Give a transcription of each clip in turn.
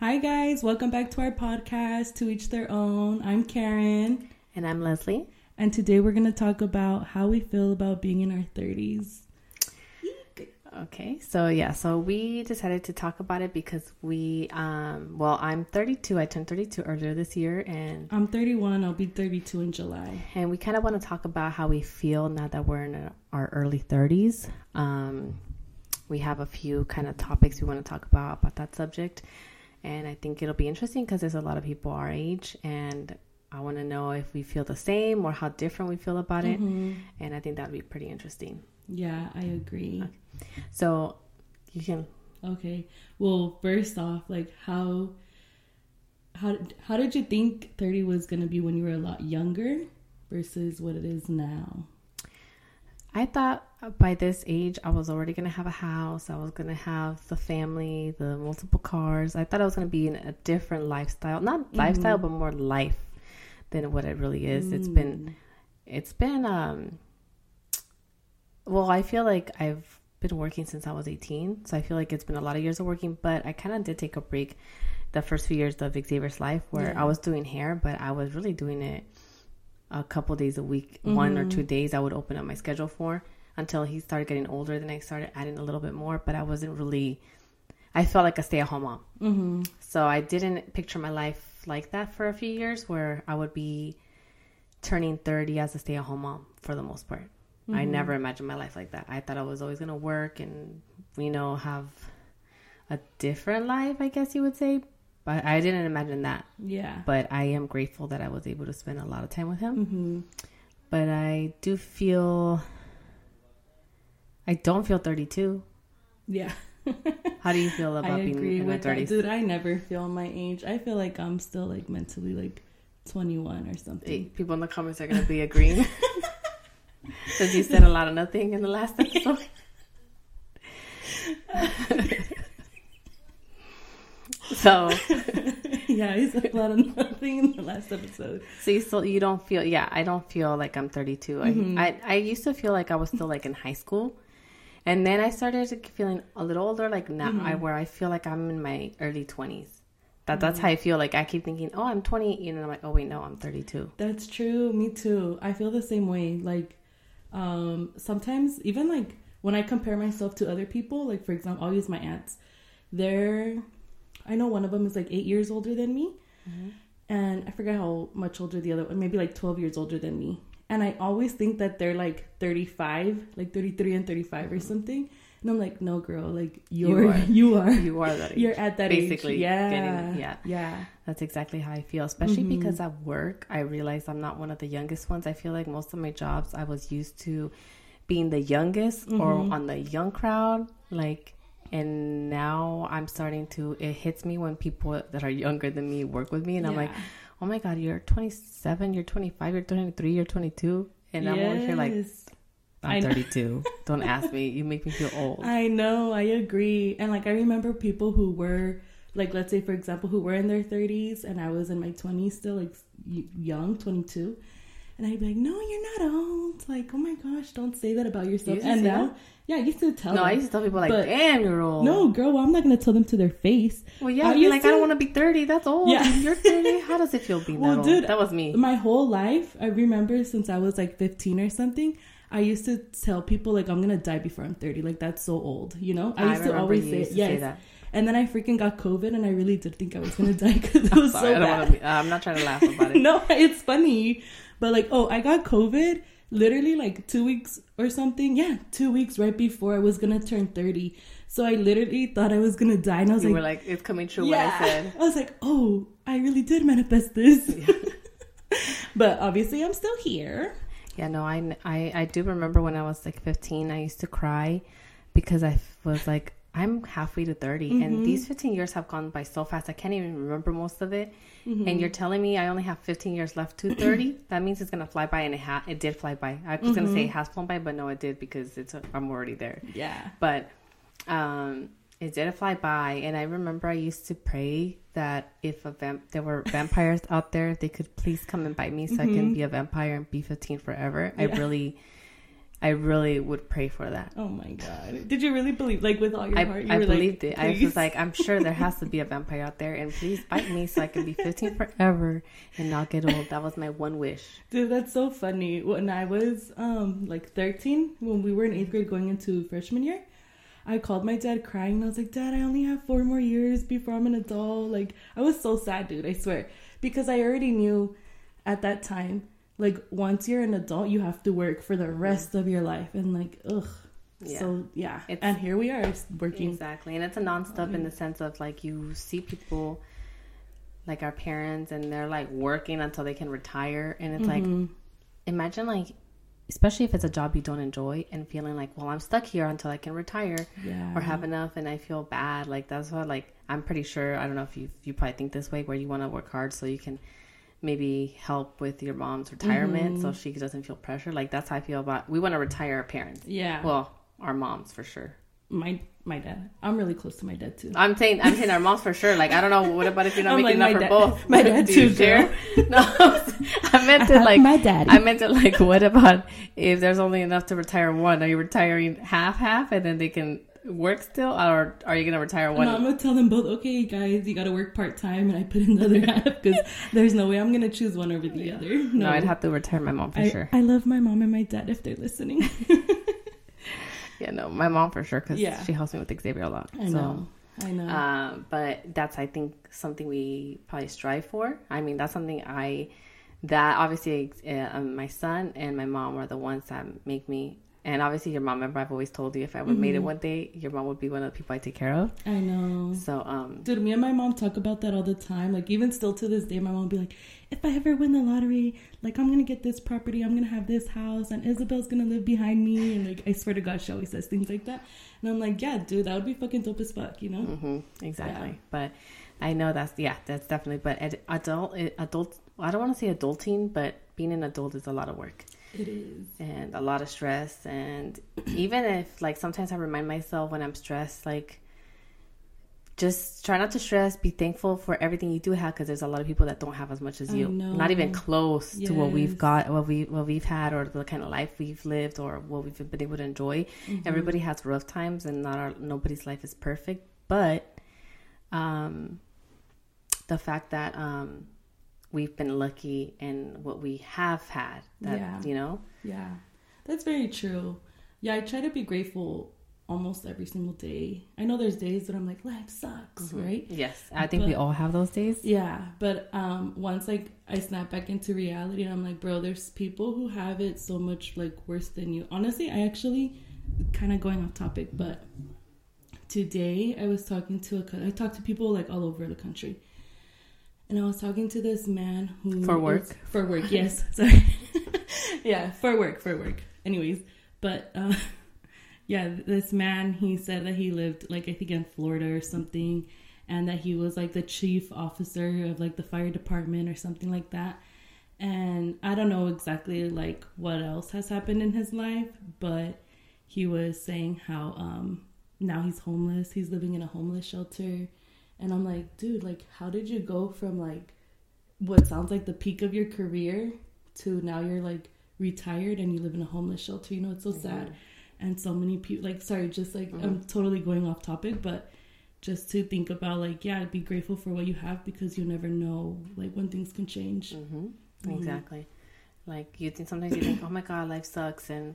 Hi, guys. Welcome back to our podcast, To Each Their Own. I'm Karen. And I'm Leslie. And today we're going to talk about how we feel about being in our 30s. Okay, so yeah, so we decided to talk about it because we, um, well, I'm 32. I turned 32 earlier this year, and I'm 31. I'll be 32 in July. And we kind of want to talk about how we feel now that we're in our early 30s. Um, we have a few kind of topics we want to talk about about that subject, and I think it'll be interesting because there's a lot of people our age, and I want to know if we feel the same or how different we feel about it, mm-hmm. and I think that'd be pretty interesting. Yeah, I agree. Okay. So you can. Okay. Well, first off, like how how how did you think 30 was going to be when you were a lot younger versus what it is now? I thought by this age I was already going to have a house, I was going to have the family, the multiple cars. I thought I was going to be in a different lifestyle, not mm-hmm. lifestyle but more life than what it really is. Mm. It's been it's been um well, I feel like I've been working since I was 18. So I feel like it's been a lot of years of working, but I kind of did take a break the first few years of Xavier's life where yeah. I was doing hair, but I was really doing it a couple days a week, mm-hmm. one or two days I would open up my schedule for until he started getting older. Then I started adding a little bit more, but I wasn't really, I felt like a stay at home mom. Mm-hmm. So I didn't picture my life like that for a few years where I would be turning 30 as a stay at home mom for the most part. Mm-hmm. I never imagined my life like that. I thought I was always going to work and, you know, have a different life, I guess you would say. But I didn't imagine that. Yeah. But I am grateful that I was able to spend a lot of time with him. Mm-hmm. But I do feel. I don't feel 32. Yeah. How do you feel about being in your 30s? Dude, I never feel my age. I feel like I'm still like mentally like 21 or something. Hey, people in the comments are going to be agreeing. Because you said a lot of nothing in the last episode. So yeah, he said a lot of nothing in the last episode. So you still you don't feel yeah, I don't feel like I'm 32. Mm-hmm. I, I I used to feel like I was still like in high school. And then I started feeling a little older, like now, mm-hmm. I, where I feel like I'm in my early 20s. That that's how I feel. Like I keep thinking, oh, I'm 20, and I'm like, oh wait, no, I'm 32. That's true. Me too. I feel the same way. Like um, sometimes even like when I compare myself to other people, like for example, I'll use my aunts. They're, I know one of them is like eight years older than me, mm-hmm. and I forget how much older the other one, maybe like twelve years older than me. And I always think that they're like thirty five, like thirty three and thirty five or something. And I'm like, no, girl, like you're, you are, you are, that age. You're at that Basically, age. Yeah. Getting, yeah. Yeah. That's exactly how I feel, especially mm-hmm. because at work, I realize I'm not one of the youngest ones. I feel like most of my jobs, I was used to being the youngest mm-hmm. or on the young crowd. Like, and now I'm starting to, it hits me when people that are younger than me work with me. And yeah. I'm like, oh my God, you're 27, you're 25, you're 23, you're 22. And yes. I'm over here like, I'm 32. Don't ask me. You make me feel old. I know. I agree. And like I remember people who were like let's say for example who were in their 30s and I was in my 20s still like young, 22. And I'd be like, "No, you're not old." Like, "Oh my gosh, don't say that about yourself." And now, that? yeah, I used to tell. No, them, I used to tell people like, "Damn, you're old." No, girl, well, I'm not gonna tell them to their face. Well, yeah, I mean, like to... I don't want to be 30. That's old. Yeah, you're 30. How does it feel being well, that old? Dude, that was me. My whole life, I remember since I was like 15 or something. I used to tell people like I'm gonna die before I'm 30. Like that's so old, you know. I used I to always say, yes. Say and then I freaking got COVID, and I really did think I was gonna die because it was sorry, so bad. Be, uh, I'm not trying to laugh about it. no, it's funny, but like, oh, I got COVID literally like two weeks or something. Yeah, two weeks right before I was gonna turn 30. So I literally thought I was gonna die, and I was you like, were like, it's coming true. Yeah. What I said. I was like, oh, I really did manifest this. Yeah. but obviously, I'm still here. Yeah, no, I, I, I do remember when I was like 15, I used to cry because I was like, I'm halfway to 30 mm-hmm. and these 15 years have gone by so fast. I can't even remember most of it. Mm-hmm. And you're telling me I only have 15 years left to 30? that means it's going to fly by and it ha- it did fly by. I was mm-hmm. going to say it has flown by, but no it did because it's I'm already there. Yeah. But um it did fly by and I remember I used to pray that if a vamp- there were vampires out there, they could please come and bite me so I can mm-hmm. be a vampire and be 15 forever. Yeah. I really I really would pray for that. Oh my god! Did you really believe, like, with all your I, heart? You I believed like, it. I was like, I'm sure there has to be a vampire out there, and please bite me so I can be 15 forever and not get old. That was my one wish. Dude, that's so funny. When I was um like 13, when we were in eighth grade going into freshman year, I called my dad crying. And I was like, Dad, I only have four more years before I'm an adult. Like, I was so sad, dude. I swear, because I already knew at that time, like, once you're an adult, you have to work for the mm-hmm. rest of your life, and like, ugh. Yeah. So yeah, It's- and here we are working. Exactly. And it's a nonstop in the mm-hmm. sense of like you see people like our parents and they're like working until they can retire. And it's like, mm-hmm. imagine like, especially if it's a job you don't enjoy and feeling like, well, I'm stuck here until I can retire Yeah. or have enough and I feel bad. Like, that's what, like, I'm pretty sure, I don't know if you, you probably think this way where you want to work hard so you can maybe help with your mom's retirement so mm-hmm. she doesn't feel pressure. Like, that's how I feel about, we want to retire our parents. Yeah. Well, our moms for sure. my my dad. I'm really close to my dad too. I'm saying I'm saying our moms for sure. Like I don't know. What about if you're not I'm making like, enough for dad- both? my dad Do too, share? No, I meant to like my dad. I meant to like. What about if there's only enough to retire one? Are you retiring half half and then they can work still, or are you gonna retire one? No, I'm gonna tell them both. Okay, guys, you gotta work part time, and I put in the other half because there's no way I'm gonna choose one over the other. No, no, I'd have to retire my mom for I, sure. I love my mom and my dad if they're listening. yeah, no, my mom for sure because Yeah. she helps me with Xavier a lot. I so. know. I know. Um, but that's I think something we probably strive for. I mean, that's something I that obviously uh, um, my son and my mom are the ones that make me. And obviously, your mom. Remember, I've always told you if I ever made Mm-hmm. it one day, your mom would be one of the people I take care of. I know. So, um, Dude, me and my mom talk about that all the time. Like, even still to this day, my mom will be like, if I ever win the lottery, like, I'm gonna get this property, I'm gonna have this house, and Isabel's gonna live behind me. And, like, I swear to God, she always says things like that. And I'm like, yeah, dude, that would be fucking dope as fuck, you know? hmm exactly. Yeah. But I know that's yeah, that's definitely. But ad- adult, adult. I don't want to say adulting, but being an adult is a lot of work. It is. and a lot of stress. And even if like sometimes i remind myself when i'm stressed like just try not to stress. Be thankful for everything you do have because there's a lot of people that don't have as much as you. not even close to what we've got what we what we've had or the kind of life we've lived or what we've been able to enjoy. Mm-hmm. everybody has rough times and not our nobody's life is perfect. But um the fact that um we've been lucky in what we have had that Yeah. you know Yeah, that's very true. Yeah, I try to be grateful almost every single day. I know there's days that I'm like, life sucks, right? Yes, I think we all have those days. Yeah, but um, once like I snap back into reality, and I'm like, bro, there's people who have it so much like worse than you. Honestly, I actually kind of going off topic, but today I was talking to a I talk to people like all over the country, and I was talking to this man who For work? is- for work, yes, sorry, yeah, for work, for work. Anyways, but uh, yeah, this man he said that he lived like I think in Florida or something, and that he was like the chief officer of like the fire department or something like that. And I don't know exactly like what else has happened in his life, but he was saying how um now he's homeless. He's living in a homeless shelter. And I'm like, dude, like how did you go from like what sounds like the peak of your career to now you're like retired and you live in a homeless shelter? You know, it's so sad. And so many people like sorry, just like I'm totally going off topic, but just to think about like yeah, be grateful for what you have because you never know like when things can change. hmm Mhm. Exactly. Like you think sometimes you think, oh my god, life sucks and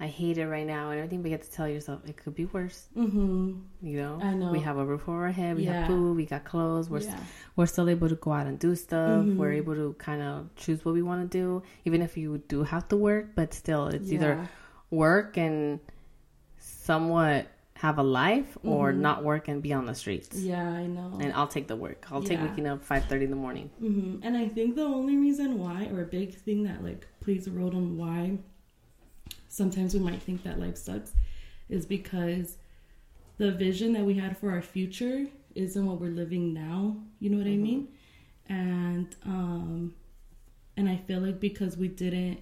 I hate it right now and everything, but you have to tell yourself it could be worse. Mm-hmm. You know, I know. we have a roof over our head, we Yeah. have food, we got clothes, we're yeah. we're still able to go out and do stuff. Mhm. We're able to kind of choose what we want to do, even if you do have to work. But still, it's either work and somewhat have a life, or Mhm. not work and be on the streets. Yeah, I know. And I'll take the work. I'll take Yeah. waking up five thirty in the morning. hmm And I think the only reason why, or a big thing that like plays a role in why sometimes we might think that life sucks, is because the vision that we had for our future isn't what we're living now. You know what I mean? And um, and I feel like because we didn't,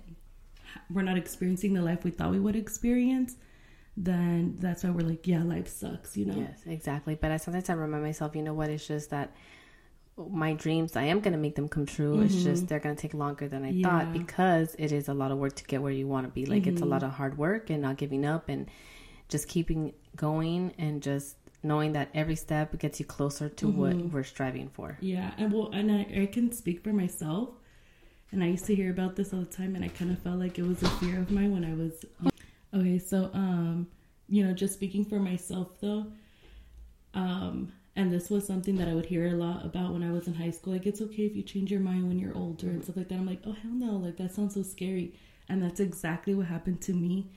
we're not experiencing the life we thought we would experience. Then that's why we're like, yeah, life sucks. You know? Yes, exactly. But I sometimes I remind myself, you know what? It's just that my dreams, I am going to make them come true. Mm-hmm. It's just they're going to take longer than I yeah. thought because it is a lot of work to get where you want to be. Like mm-hmm. it's a mm-hmm. lot of hard work and not giving up and just keeping going and just knowing that every step gets you closer to mm-hmm. what we're striving for. Yeah, and well, and I, I can speak for myself. And I used to hear about this all the time, and I kind of felt like it was a fear of mine when I was. Okay, so um, you know, just speaking for myself though, um, and this was something that I would hear a lot about when I was in high school. Like, it's okay if you change your mind when you're older and stuff like that. I'm like, oh hell no, like that sounds so scary. And that's exactly what happened to me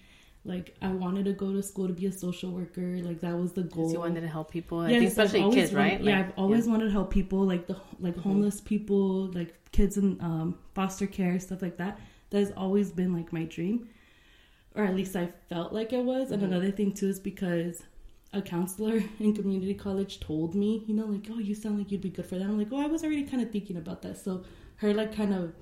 like I wanted to go to school to be a social worker. Like that was the goal. You wanted to help people. I think especially kids, wanted, right? Yeah, like, I've always yeah. wanted to help people, like the like mm-hmm. homeless people, like kids in um, foster care, stuff like that. That has always been like my dream, or at least I felt like it was. Mm-hmm. And another thing too is because a counselor in community college told me, you know, like, oh, you sound like you'd be good for that. I'm like, oh, I was already kind of thinking about that. So her like kind of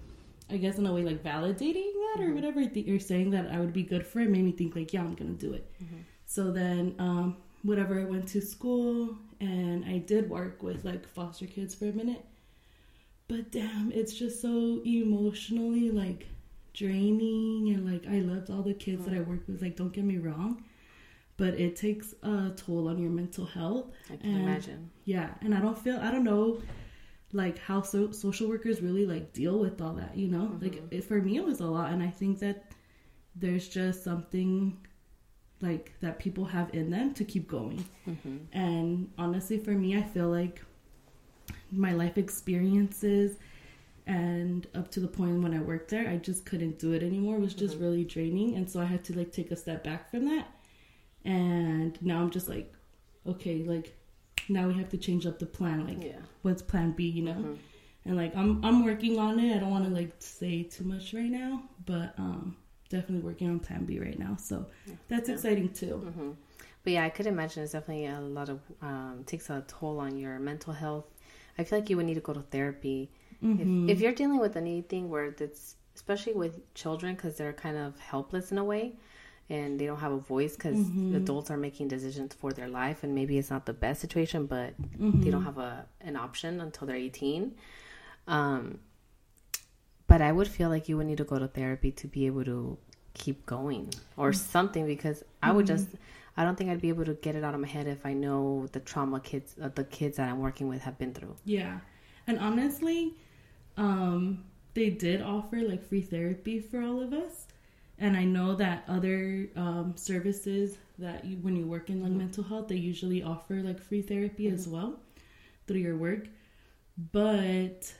I guess in a way like validating that mm-hmm. or whatever you're saying that I would be good for it made me think like yeah I'm gonna do it. Mm-hmm. So then um, whatever I went to school and I did work with like foster kids for a minute, but damn it's just so emotionally like draining and like I loved all the kids that I worked with. Like don't get me wrong, but it takes a toll on your mental health. I can and, imagine. Yeah, and I don't feel I don't know like how so- social workers really like deal with all that you know mm-hmm. like it, for me it was a lot and i think that there's just something like that people have in them to keep going mm-hmm. and honestly for me i feel like my life experiences and up to the point when i worked there i just couldn't do it anymore it was just mm-hmm. really draining and so i had to like take a step back from that and now i'm just like okay like now we have to change up the plan. Like, yeah. what's plan B, you know? Mm-hmm. And like, I'm I'm working on it. I don't want to like say too much right now, but um, definitely working on plan B right now. So that's yeah. exciting too. Mm-hmm. But yeah, I could imagine it's definitely a lot of um, takes a toll on your mental health. I feel like you would need to go to therapy mm-hmm. if, if, you're dealing with anything where it's especially with children because they're kind of helpless in a way and they don't have a voice because mm-hmm. adults are making decisions for their life and maybe it's not the best situation but mm-hmm. they don't mm-hmm. have a an option until they're 18 um but i would feel like you would need to go to therapy to be able to keep going or mm-hmm. something because i would just mm-hmm. i don't think i'd be able to get it out of my head if i know the trauma kids uh, the kids that i'm working with have been through yeah and honestly um they did offer like free therapy for all of us and I know that other um, services that you, when you work in like mm-hmm. mental health, they usually offer like free therapy mm-hmm. as well through your work. But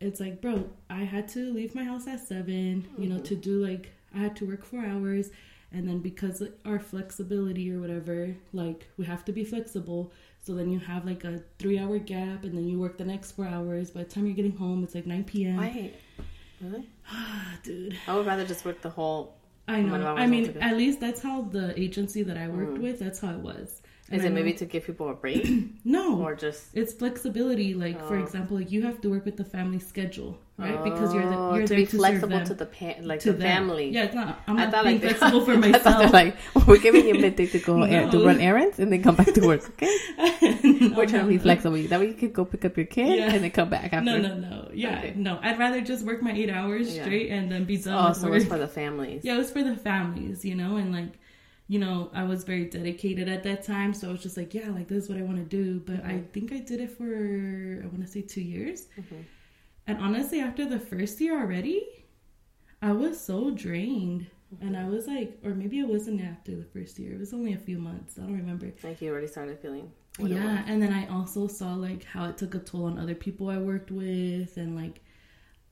it's like, bro, I had to leave my house at 7 mm-hmm. you know, to mm-hmm. do like I had to work four hours, and then because of our flexibility or whatever, like we have to be flexible. So then you have like a three hour gap, and then you work the next four hours. By the time you're getting home, it's like 9 p.m. Why? Really? Dude. I would rather just work the whole I know. I mean, at least that's how the agency that I worked mm. with. That's how it was. And Is it maybe to give people a break? no, or just it's flexibility. Like oh. for example, like you have to work with the family schedule, right? Oh, because you're the, oh, you're to be to flexible to the pa- like to the them. family. Yeah, it's not. I'm not being like flexible for myself. like oh, we're giving you a midday to go no. to run errands and then come back to work. Okay, no, we're trying no, to be flexible. That way you could go pick up your kid yeah. and then come back after. No, no, no. Yeah, okay. no. I'd rather just work my eight hours yeah. straight and then be done. Oh, so it's for the families. Yeah, it was for the families, you know, and like you know, I was very dedicated at that time. So I was just like, yeah, like this is what I want to do. But mm-hmm. I think I did it for, I want to say two years. Mm-hmm. And honestly, after the first year already, I was so drained. Mm-hmm. And I was like, or maybe it wasn't after the first year. It was only a few months. I don't remember. Like you already started feeling. Yeah. And then I also saw like how it took a toll on other people I worked with. And like,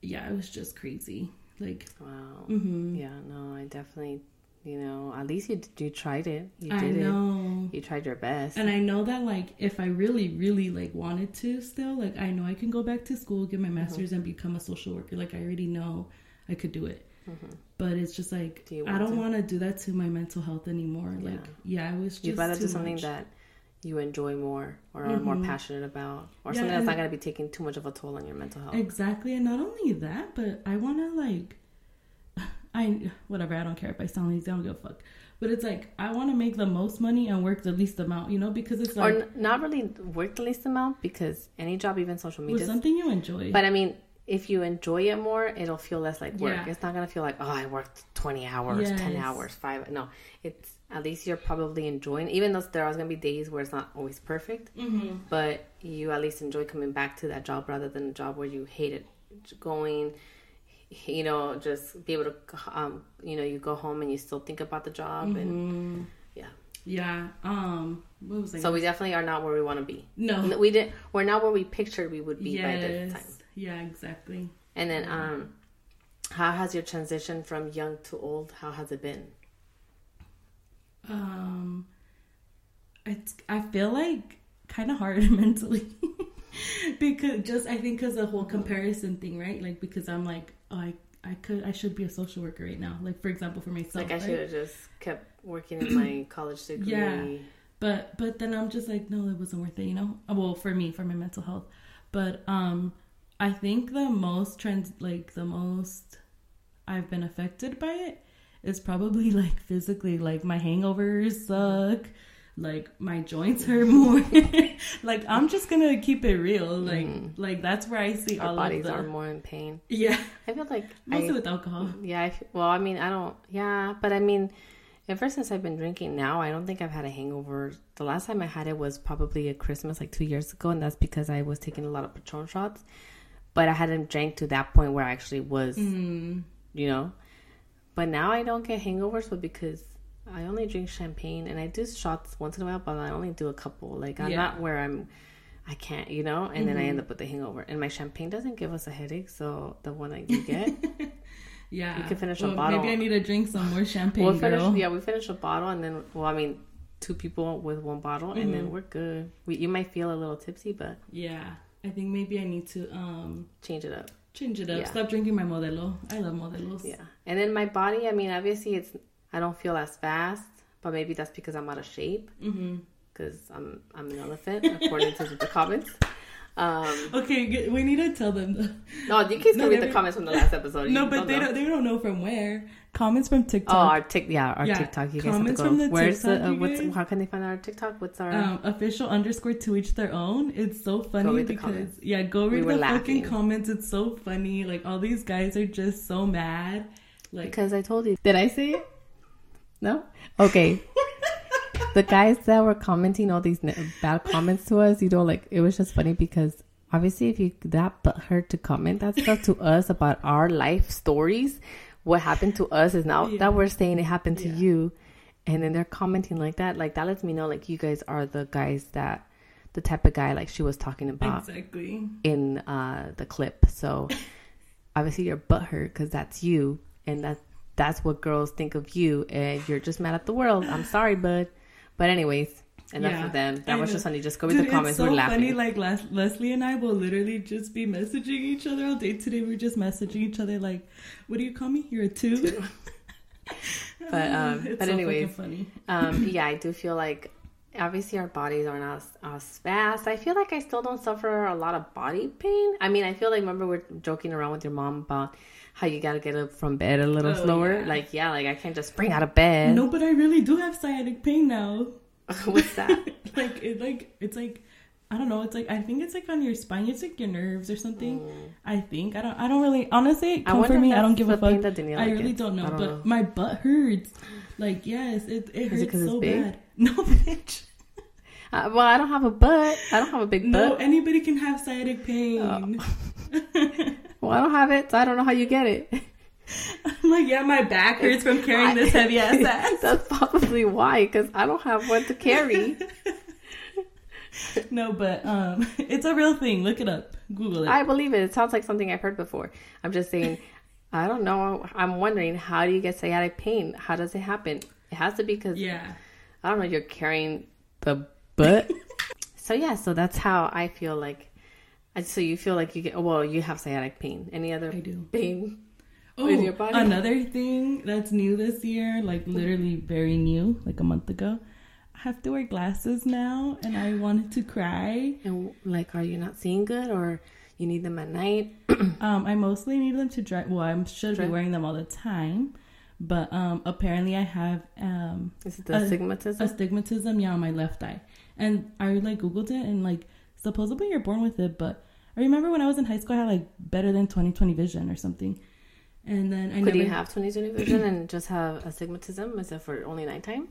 yeah, it was just crazy. Like, wow. Mm-hmm. Yeah, no, I definitely you know at least you you tried it you did I know. it you tried your best and i know that like if i really really like wanted to still like i know i can go back to school get my mm-hmm. master's mm-hmm. and become a social worker like i already know i could do it mm-hmm. but it's just like do i don't want to do that to my mental health anymore yeah. like yeah i was just you'd rather do something much. that you enjoy more or are mm-hmm. more passionate about or yeah, something that's not going to be taking too much of a toll on your mental health exactly and not only that but i want to like I whatever. I don't care if I sound lazy. I don't give a fuck. But it's like I want to make the most money and work the least amount, you know, because it's like or n- not really work the least amount because any job, even social media. something you enjoy. But I mean, if you enjoy it more, it'll feel less like work. Yeah. It's not gonna feel like oh, I worked twenty hours, ten hours, five. No, it's at least you're probably enjoying. Even though there are gonna be days where it's not always perfect, mm-hmm. but you at least enjoy coming back to that job rather than a job where you hated going. You know, just be able to, um, you know, you go home and you still think about the job, and Mm-hmm. yeah. yeah. Um, what was I? So we definitely are not where we want to be. no. We didn't. We're not where we pictured we would be by this time. Yeah. Exactly. And then, um, how has your transition from young to old? How has it been? Um, it's. I feel like kind of hard mentally because just I think because the whole comparison thing, right? Like because I'm like, oh, I I could I should be a social worker right now. Like for example, for myself, Like I right? should have just kept working in my college degree. Yeah. but but then i'm just like no it wasn't worth it you know well for me for my mental health but um i think the most trans like the most i've been affected by it is probably like physically like my hangovers suck like my joints hurt more like i'm just gonna keep it real like like that's where i see. Our all bodies of the are more in pain. yeah I feel like mostly I, with alcohol yeah. I, well, I mean, I don't. Yeah, but I mean, ever since I've been drinking now, I don't think I've had a hangover. The last time I had it was probably at Christmas, like two years ago, and that's because I was taking a lot of Patron shots. But I hadn't drank to that point where I actually was, mm, you know. But now I don't get hangovers, but because I only drink champagne and I do shots once in a while, but I only do a couple. Like I'm Yeah. not where I'm. I can't, you know, and then I end up with a hangover. And my champagne doesn't give us a headache, so the one that you get, yeah You can finish a bottle. maybe i need to drink some more champagne we'll finish. girl. Yeah, we finish a bottle, and then, well, I mean, two people with one bottle, and then we're good. We, you might feel a little tipsy, but Yeah, I think maybe I need to um change it up. change it up. Yeah. Stop drinking my Modelo. I love Modelos. Yeah, and then my body. I mean, obviously, it's I don't feel as fast, but maybe that's because I'm out of shape. Because I'm I'm an elephant, according to the comments. Um, Okay, we need to tell them. The... no, you can still No, read the comments from the last episode. no, but they know. don't. They don't know from where. Comments from TikTok. Oh, our tick, yeah, our Yeah, TikTok. You guys have to comments go. from the Where's TikTok, the uh, what's how can they find our TikTok? What's our um, official underscore to each their own. It's so funny because comments. yeah, go read were the fucking comments. It's so funny. Like all these guys are just so mad. Like Because I told you. Did I say it? No? Okay. the guys that were commenting all these bad comments to us, you know, like, it was just funny because obviously, if you that butthurt to comment that stuff to us about our life stories, what happened to us is now Yeah. that we're saying it happened to Yeah. you. And then they're commenting like that. Like, that lets me know, like, you guys are the guys that, the type of guy, like, she was talking about exactly. in uh, the clip. So obviously you're butthurt because that's you, and that that's what girls think of you, and you're just mad at the world. I'm sorry, bud. But anyways, enough Yeah, of them. That I was know. just funny. Just go read Dude, the comments. So We're laughing. funny. Like Les- Leslie and I will literally just be messaging each other all day today. We're just messaging each other like, "What do you call me? You're a two. But, um, It's but so anyways, funny. um, yeah, I do feel like obviously our bodies aren't as, as fast. I feel like I still don't suffer a lot of body pain. I mean, I feel like remember we're joking around with your mom about how you gotta get up from bed a little Oh, slower. yeah. Like, yeah, like I can't just spring out of bed. No, but I really do have sciatic pain now. What's that? like it, like it's like I don't know. It's like I think it's like on your spine. It's like your nerves or something. I think I don't. I don't really honestly. Mm. Come for me. I don't give a fuck. I really gets. don't know. Don't but know. my butt hurts. Like yes, it it it hurts it's so bad. No, bitch. Uh, well, I don't have a butt. I don't have a big butt. No, anybody can have sciatic pain. Well, I don't have it, so I don't know how you get it. I'm like, yeah, my back hurts from carrying this heavy ass ass. That's probably why, because I don't have one to carry. No, but um, it's a real thing. Look it up. Google it. I believe it. It sounds like something I've heard before. I'm just saying, I don't know. I'm wondering, how do you get sciatic pain? How does it happen? It has to be because, yeah. I don't know, you're carrying the butt. so, yeah, so that's how I feel like. So you feel like you get, well, you have sciatic pain. Any other I do. pain? Oh, your body? another thing that's new this year, like literally very new, like a month ago. I have to wear glasses now, and I wanted to cry. And like, are you not seeing good, or You need them at night. um, I mostly need them to dry. Well, I should be wearing them all the time, but um, apparently I have um Is it the astigmatism? astigmatism, yeah, on my left eye, and I like googled it and like supposedly you're born with it, but I remember when I was in high school, I had like better than 20/20 vision or something, and then I Could never you have 20/20 vision and just have astigmatism? Is it for only nighttime?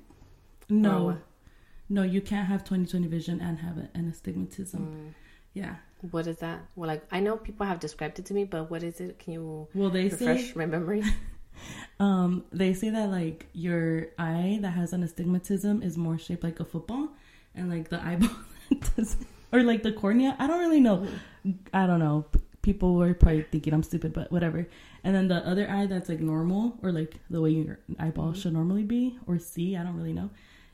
No, what? no, you can't have 20/20 vision and have an astigmatism. Mm. Yeah, What is that? Well, like I know people have described it to me, but what is it? Can you well they refresh say my memory? um they say that like your eye that has an astigmatism is more shaped like a football, and like the eyeball doesn't, or like the cornea. I don't really know. I don't know. People were probably thinking I'm stupid, but whatever. And then the other eye that's like normal, or like the way your eyeball Mm-hmm. should normally be, or see, I don't really know,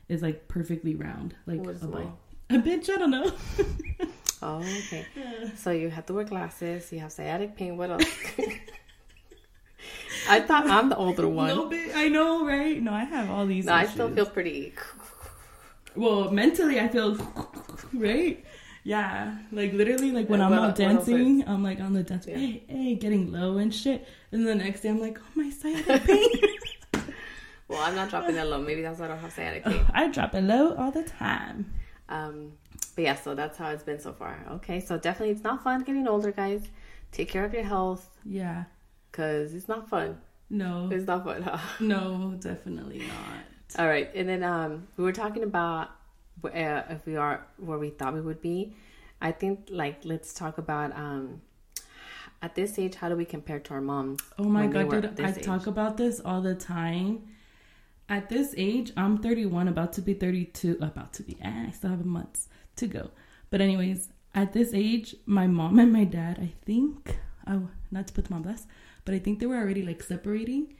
is like perfectly round, like a the ball. way? A bitch, I don't know. Oh, okay. So you have to wear glasses. You have sciatic pain. What else? I thought I'm the older one. No, I know, right? No, I have all these. No, I still feel pretty. well mentally. I feel right. Yeah, like literally, like when Yeah, I'm what- out dancing, I'm like on the dance, Yeah. hey, hey, getting low and shit. And the next day, I'm like, oh my sciatic pain. Well, I'm not dropping that low. Maybe that's why I don't have sciatic pain. I drop it low all the time. Um, but yeah, so that's how it's been so far. Okay, so definitely it's not fun getting older, guys. Take care of your health Yeah. because it's not fun. No. It's not fun. Huh? No, definitely not. All right, and then um, we were talking about uh, if we are where we thought we would be. I think like let's talk about um, at this age, how do we compare to our moms? Oh my god, dude, I this talk about this all the time. At this age, I'm 31, about to be 32, about to be. Eh, I still have months to go. But anyways, at this age, my mom and my dad, I think, oh, not to put them on blast, but I think they were already like separating.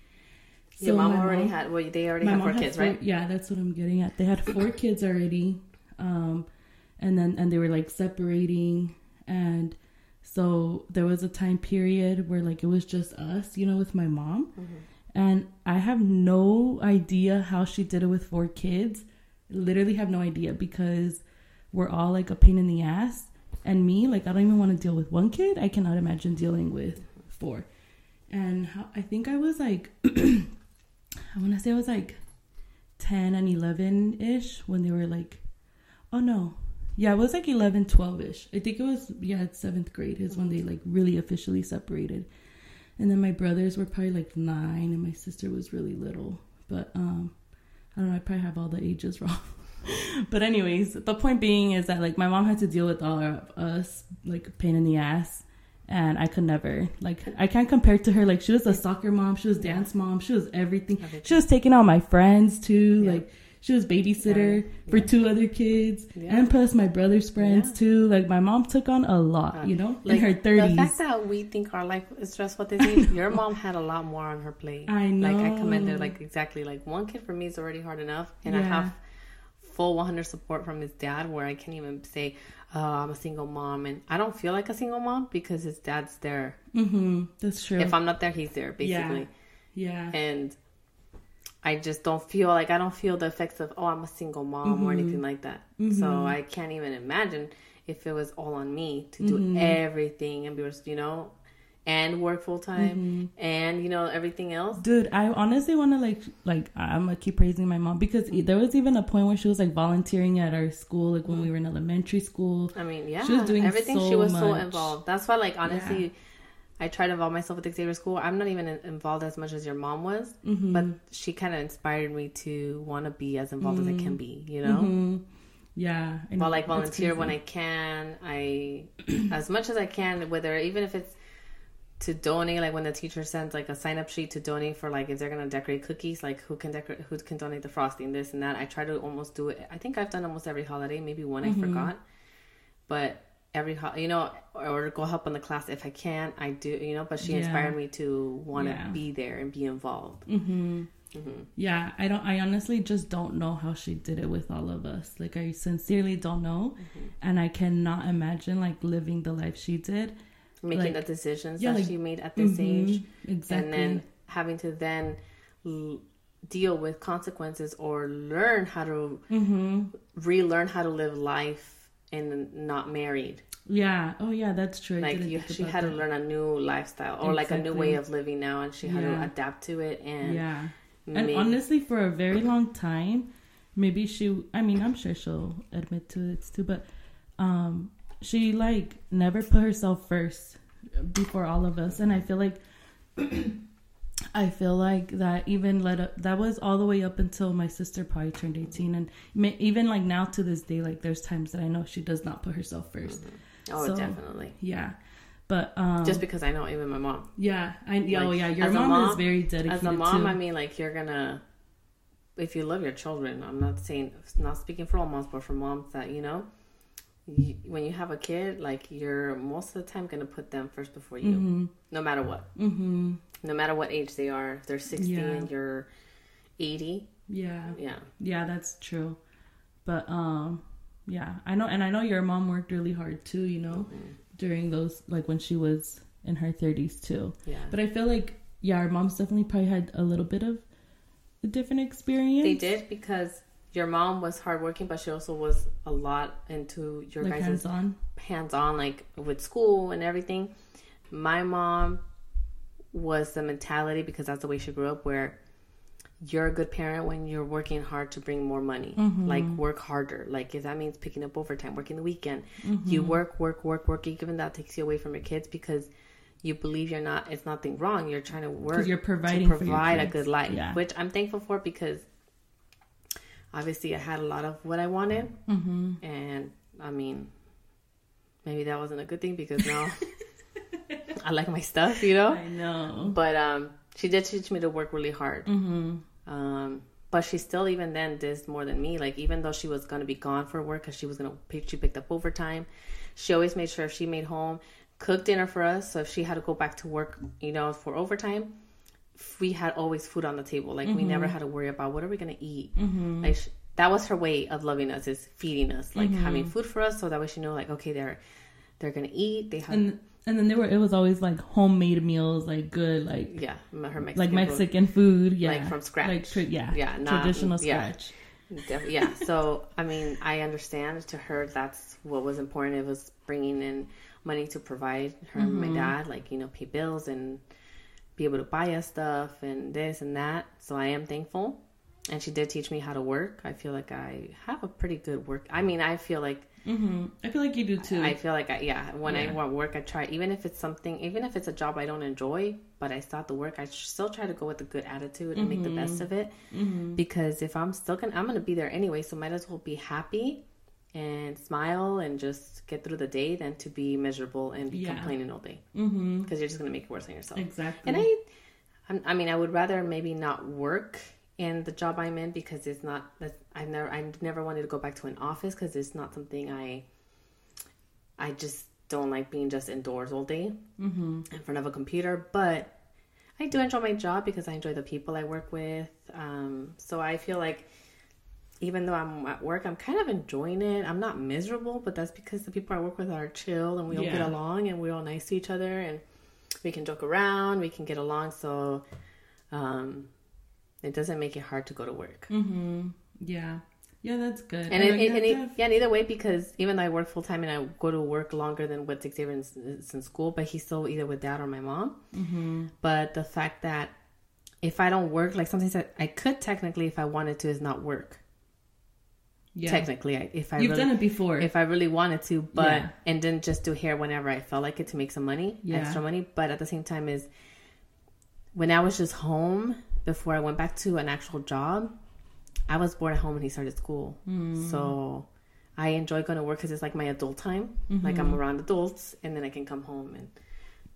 Your mom already had. Well, they already have four had kids, four- right? Yeah, that's what I'm getting at. They had four kids already, um, and then and they were like separating, and so there was a time period where like it was just us, you know, with my mom, Mm-hmm. and I have no idea how she did it with four kids. Literally have no idea because we're all like a pain in the ass, and me like I don't even want to deal with one kid. I cannot imagine dealing with four, and how, I think I was like. I want to say I was like 10 and 11 ish when they were like, oh no. Yeah, it was like 11, 12 ish. I think it was, yeah, seventh grade is when they like really officially separated. And then my brothers were probably like nine and my sister was really little. But, um, I don't know, I probably have all the ages wrong. but, anyways, the point being is that like my mom had to deal with all of us, like pain in the ass. And I could never, like, I can't compare to her. Like, she was a soccer mom, she was dance mom, she was everything. Everything. She was taking out my friends too. Yeah. Like she was babysitter Yeah. for Yeah. two other kids, Yeah. and plus my brother's friends too. Like my mom took on a lot, you know, Like, in her The thirties. fact that we think our life is stressful at this your mom had a lot more on her plate. I know. Like I commend her. Like exactly. Like one kid for me is already hard enough, and I have full 100 support from his dad. Where I can't even say, "Oh, I'm a single mom," and I don't feel like a single mom because his dad's there. Mm-hmm. That's true. If I'm not there, he's there basically, yeah. yeah. and I just don't feel like I don't feel the effects of oh I'm a single mom Mm-hmm. or anything like that. So I can't even imagine if it was all on me to do Mm-hmm. everything and be you know and work full time Mm-hmm. and you know everything else. Dude, I honestly want to like like I'm gonna keep praising my mom because e- there was even a point where she was like volunteering at our school, like when we were in elementary school. I mean, yeah, She was doing everything. so she was so involved. That's why, like, honestly, I try to involve myself with Xavier School. I'm not even involved as much as your mom was, Mm-hmm. but she kind of inspired me to want to be as involved as I can be. You know, Mm-hmm. Yeah, I know. I'll like volunteer when. I can. I as much as I can, whether even if it's to donate, like when the teacher sends like a sign up sheet to donate for like if they're gonna decorate cookies, like who can decorate, who can donate the frosting, this and that. I try to almost do it. I think I've done almost every holiday. Maybe one Mm-hmm. I forgot, but every ho- you know, or go help in the class if I can. I do, you know. But she Yeah. inspired me to want to Yeah. be there and be involved. Yeah, I don't. I honestly just don't know how she did it with all of us. Like, I sincerely don't know, Mm-hmm. and I cannot imagine like living the life she did. Making Like- the decisions yeah, that like- she made at this age. Mhm, exactly. and then having to then l- deal with consequences or learn how to Mm-hmm. relearn how to live life and not married Yeah. Oh, yeah. That's true. Like you, she had to learn a new lifestyle or like a new way of living now, and she had Yeah. to adapt to it. And Yeah. And make- honestly, for a very long time, maybe she. I mean, I'm sure she'll admit to it too, but um, she like never put herself first before all of us, and I feel like. I feel like that even led up that was all the way up until my sister probably turned 18 and even like now to this day like there's times that I know she does not put herself 1st oh, so- definitely. Yeah. But um Just because I know even my mom. yeah, I yeah, oh yeah, your mom, mom- is very dedicated As a mom, too. I mean, like you're gonna, if you love your children, I'm not saying, not speaking for all moms, but for moms that you know, you, when you have a kid, like you're most of the time gonna put them first before you, Mhm. no matter what, Mhm. no matter what age they are. If they're 60 Yeah. and you're 80, Yeah. yeah, Yeah, that's true. But um yeah, I know and I know your mom worked really hard too, you know, during those like when she was in her 30s too. yeah. But I feel like yeah, our moms definitely probably had a little bit of a different experience. They did because your mom was hardworking, but she also was a lot into your like guys' hands on. hands on, like with school and everything. My mom was the mentality because that's the way she grew up, where you're a good parent when you're working hard to bring more money. Mm-hmm. Like work harder. Like if that means picking up overtime, working the weekend, mm-hmm. you work, work, work, work. Even that takes you away from your kids because you believe you're not. It's nothing wrong. You're trying to work you're providing to provide a good life, Yeah. which I'm thankful for because obviously I had a lot of what I wanted, mm-hmm. and I mean, maybe that wasn't a good thing because now I like my stuff, you know. I know. But um, she did teach me to work really hard. Mm-hmm. Um, but she still even then did more than me. Like even though she was gonna be gone for work because she was gonna pick, she picked up overtime. She always made sure if she made home, cooked dinner for us. So if she had to go back to work, you know, for overtime, we had always food on the table. Like we never mm-hmm. had to worry about what are we gonna eat. Mm-hmm. Like sh- that was her way of loving us is feeding us, like mm-hmm. having food for us, so that way she know like okay they're they're gonna eat. They have And and then there were it was always like homemade meals, like good like yeah her Mexican like. Mexican food, yeah, Like from scratch. like tra- yeah, Yeah, not- traditional yeah. scratch. Yeah so i mean i understand to her that's what was important it was bringing in money to provide her and my dad like you know pay bills and be able to buy us stuff and this and that so i am thankful and she did teach me how to work i feel like i have a pretty good work i mean i feel like hmm I feel like you do too. I feel like I, yeah, when I Yeah. want work, I try even if it's something, even if it's a job I don't enjoy, but I have to work. I still try to go with a good attitude and make the best of it. Mm-hmm. Because if I'm still gonna, I'm gonna be there anyway, so might as well be happy and smile and just get through the day than to be miserable and be Yeah. complaining all day mm-hmm. because you're just gonna make it worse on yourself. Exactly. And I, I'm- mean, I would rather maybe not work in the job I'm in because it's not. That's, I've never, I never wanted to go back to an office because it's not something I. I just don't like being just indoors all day mm-hmm. in front of a computer, but I do enjoy my job because I enjoy the people I work with. Um, so I feel like even though I'm at work, I'm kind of enjoying it. I'm not miserable, but that's because the people I work with are chill and we all get along and we're all nice to each other and we can joke around, we can get along. So um, it doesn't make it hard to go to work. Mm-hmm. Yeah. Yeah, that's good. And, I it, know you it, have and it, yeah, and either way, because even though I work full time and I go to work longer than what Xavier is, is in school, but he's still either with dad or my mom. Mm-hmm. But the fact that if I don't work, like something that I could technically, if I wanted to, is not work. Yeah. Technically, I, if I You've really, done it before. if I really wanted to, but Yeah. and then just do hair whenever I felt like it to make some money, Yeah. extra money. But at the same time, is when I was just home before I went back to an actual job, I was bored at home when he started school. Mm. So I enjoy going to work because it's like my adult time. Like I'm around adults, and then I can come home and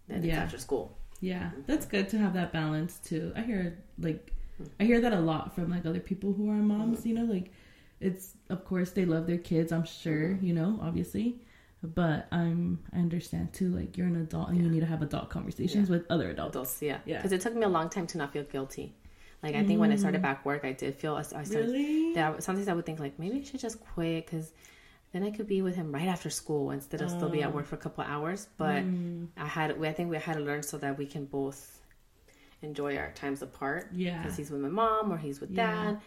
then Mm-hmm. Yeah. after school. Yeah, that's good to have that balance too. I hear like I hear that a lot from like other people who are moms, you know, like it's of course they love their kids, I'm sure, mm-hmm. you know, obviously. But I'm I understand too like you're an adult and you need to have adult conversations with other adults. Adults, yeah, Yeah. Because it took me a long time to not feel guilty. Like I think when I started mm. back work, I did feel I started Really? that sometimes I would think like maybe I should just quit because then I could be with him right after school instead of still be at work oh. for a couple of hours. But mm. I had I think we had to learn so that we can both enjoy our times apart. Yeah. because he's with my mom or he's with Yeah. dad,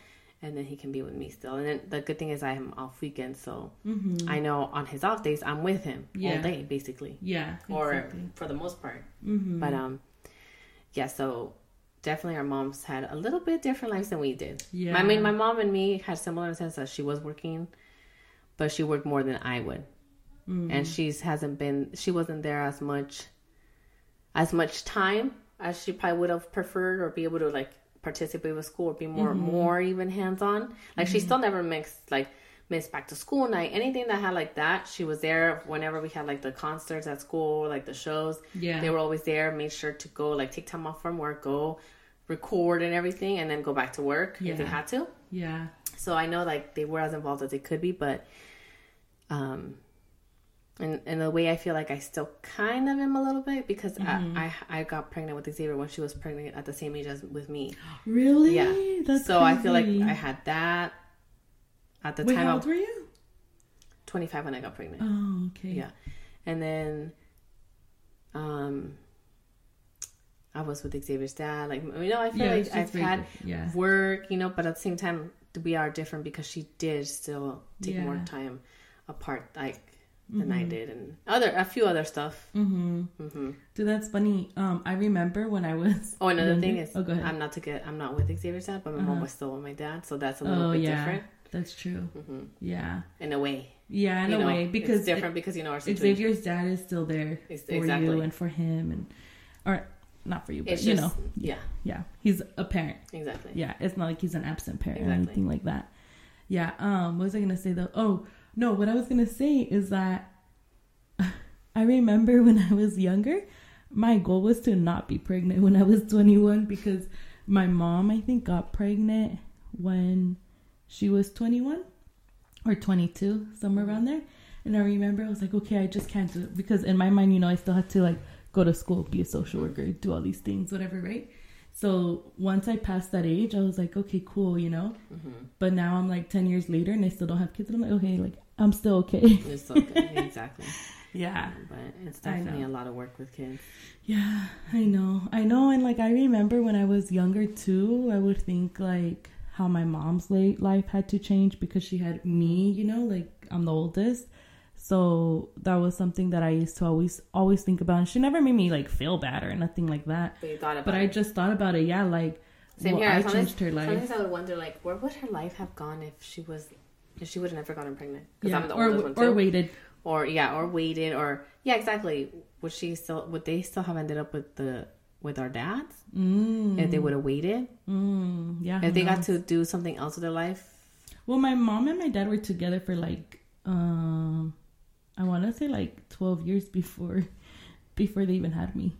and then he can be with me still. And then the good thing is I am off weekends, so Mm-hmm. I know on his off days I'm with him Yeah. all day basically, Yeah. or exactly. for the most part. Mhm. But um, yeah. So definitely our moms had a little bit different lives than we did. Yeah. I mean, my mom and me had similar in the sense that she was working, but she worked more than I would, Mm. and she's hasn't been. She wasn't there as much, as much time as she probably would have preferred, or be able to like participate with school, or be more Mm-hmm. more even hands on. Like she still never mixed like missed back to school night, anything that had like that. She was there whenever we had like the concerts at school, like the shows. Yeah. They were always there. Made sure to go like take time off from work, go record and everything, and then go back to work if they had to. Yeah. So I know like they were as involved as they could be, but um, in in a way I feel like I still kind of am a little bit because Mm-hmm. I, I I got pregnant with Xavier when she was pregnant at the same age as with me. Really? Yeah. That's so I feel like. I had that at the Wait, time how old were you? 25 when I got pregnant. Oh, okay. Yeah. And then um I was with Xavier's dad. Like you know, I feel Yeah, like I've had yeah. work, you know, but at the same time we are different because she did still take more time apart like than I did and other a few other stuff. Mm-hmm. Mm-hmm. Dude, that's funny. Um, I remember when I was. Oh, another younger- thing is Oh, go ahead. I'm not to get I'm not with Xavier's dad, but my mom Uh-huh. was still with my dad, so that's a little Oh, bit yeah. different That's true. hmm Yeah. in a way. Yeah, in you a know, way, it's because different because you know our situation. Xavier's dad is still there for exactly. you and for him, and or not for you, but It's you just know, yeah, yeah, he's a parent. exactly. Yeah, it's not like he's an absent parent or anything like that. Yeah. Um, what was I gonna say though? Oh no, what I was gonna say is that I remember when I was younger, my goal was to not be pregnant when I was 21 because my mom, I think, got pregnant when she was 21 or 22, somewhere around there. And I remember I was like, okay, I just can't do it because in my mind, you know, I still had to like go to school, be a social worker, do all these things, whatever, right? So once I passed that age, I was like, okay, cool, you know. hmm But now I'm like 10 years later and I still don't have kids. And I'm like, okay, like I'm still okay. It's so good. exactly. yeah. But it's definitely a lot of work with kids. Yeah, I know. I know. And like, I remember when I was younger too, I would think like how my mom's late life had to change because she had me, you know, like I'm the oldest. So that was something that I used to always, always think about. And she never made me like feel bad or nothing like that. But you thought about But I just thought about it. Yeah, like, Same well, here. I Sometimes- changed her life. Sometimes I would wonder, like, where would her life have gone if she was, she would have never gotten pregnant? Because Yeah, I'm the or, oldest one or waited. or yeah, or waited, or yeah, exactly. Would she still? Would they still have ended up with the with our dads Mm, if they would have waited? mm, yeah. If they got to do something else with their life? Well, my mom and my dad were together for like, um, I want to say like twelve years before, before they even had me.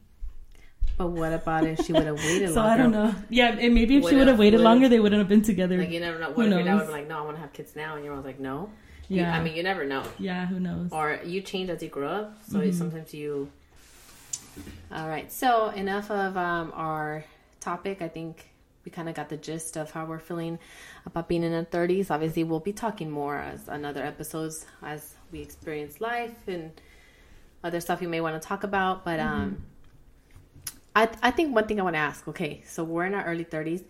But what about if she would have waited So longer? I don't know. Yeah, and maybe if she would have waited would've- longer, they wouldn't have been together. Like you never know. Who What if your dad would knows? be like, "No, I want to have kids now," and your mom's like, "No." You- yeah, I mean, you never know. yeah. Who knows? Or you change as you grow up, so Mhm. sometimes you. All right. So enough of um, our topic. I think we kind of got the gist of how we're feeling about being in our thirties. Obviously, we'll be talking more as another episodes as we experience life and other stuff you may want to talk about. But um, I I think one thing I want to ask. Okay, so we're in our early thirties.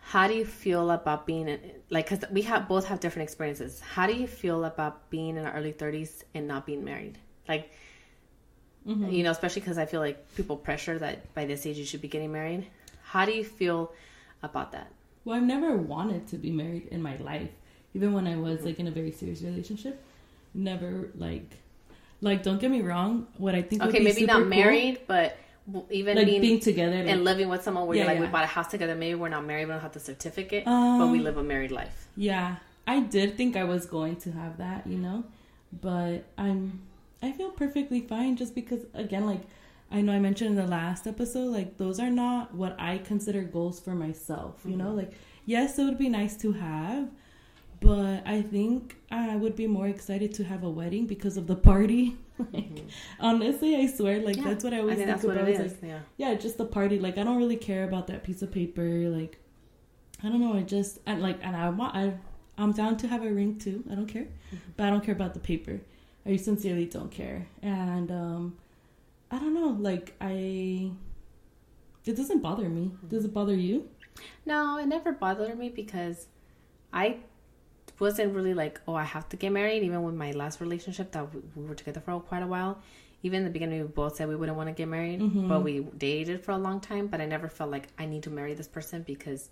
How do you feel about being in, like? Because we have both have different experiences. How do you feel about being in our early thirties and not being married? Like, Mhm. you know, especially because I feel like people pressure that by this age you should be getting married. How do you feel about that? Well, I've never wanted to be married in my life, even when I was like in a very serious relationship. Never like, like don't get me wrong. What I think would Okay, be maybe super not cool, married, but even like being, being, together, like, and living with someone where Yeah, you're like, we bought a house together. Maybe we're not married, we don't have the certificate, but we Um, live a married life. Yeah, I did think I was going to have that, you know, but I'm I feel perfectly fine just because again like I know I mentioned in the last episode like those are not what I consider goals for myself, you know? Like yes, it would be nice to have, but I think I would be more excited to have a wedding because of the party. Like mm-hmm. honestly, I swear like Yeah, that's what I I always think think about. it is, is. like, yeah. yeah, just the party. Like I don't really care about that piece of paper. Like I don't know. I just and like and I want I I'm down to have a ring too. I don't care, mm-hmm. but I don't care about the paper. I sincerely don't care. And um I don't know. Like I, it doesn't bother me. Does mm-hmm. it bother you? No, it never bothered me because I wasn't really like, oh, I have to get married. Even with my last relationship, that we- we were together for quite a while. Even in the beginning, we both said we wouldn't want to get married, mm-hmm. but we dated for a long time. But I never felt like I need to marry this person because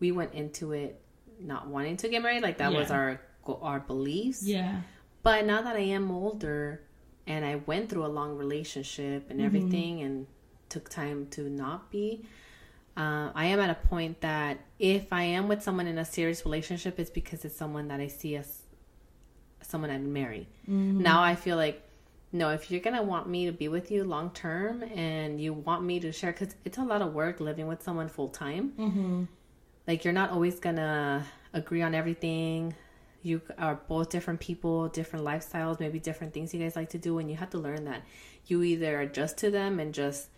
we went into it not wanting to get married. Like that was our our beliefs. Yeah. But now that I am older and I went through a long relationship and mm-hmm. everything and took time to not be, uh, I am at a point that if I am with someone in a serious relationship, it's because it's someone that I see as someone I'd marry. Now I feel like, no, if you're going to want me to be with you long term and you want me to share, because it's a lot of work living with someone full time. Mm-hmm. Like, you're not always going to agree on everything you are both different people, different lifestyles, maybe different things you guys like to do, and you have to learn that you either adjust to them and just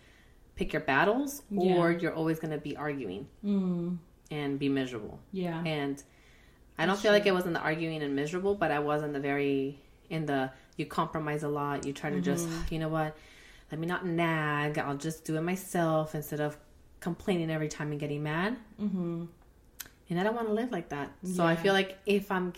pick your battles, or you're always going to be arguing Mm. and be miserable. Yeah. And I don't feel like it was in the arguing and miserable, but I was in the very in the you compromise a lot. You try to just Mm-hmm. you know what, let me not nag. I'll just do it myself instead of complaining every time and getting mad. Mm-hmm. And I don't want to live like that. So I feel like if I'm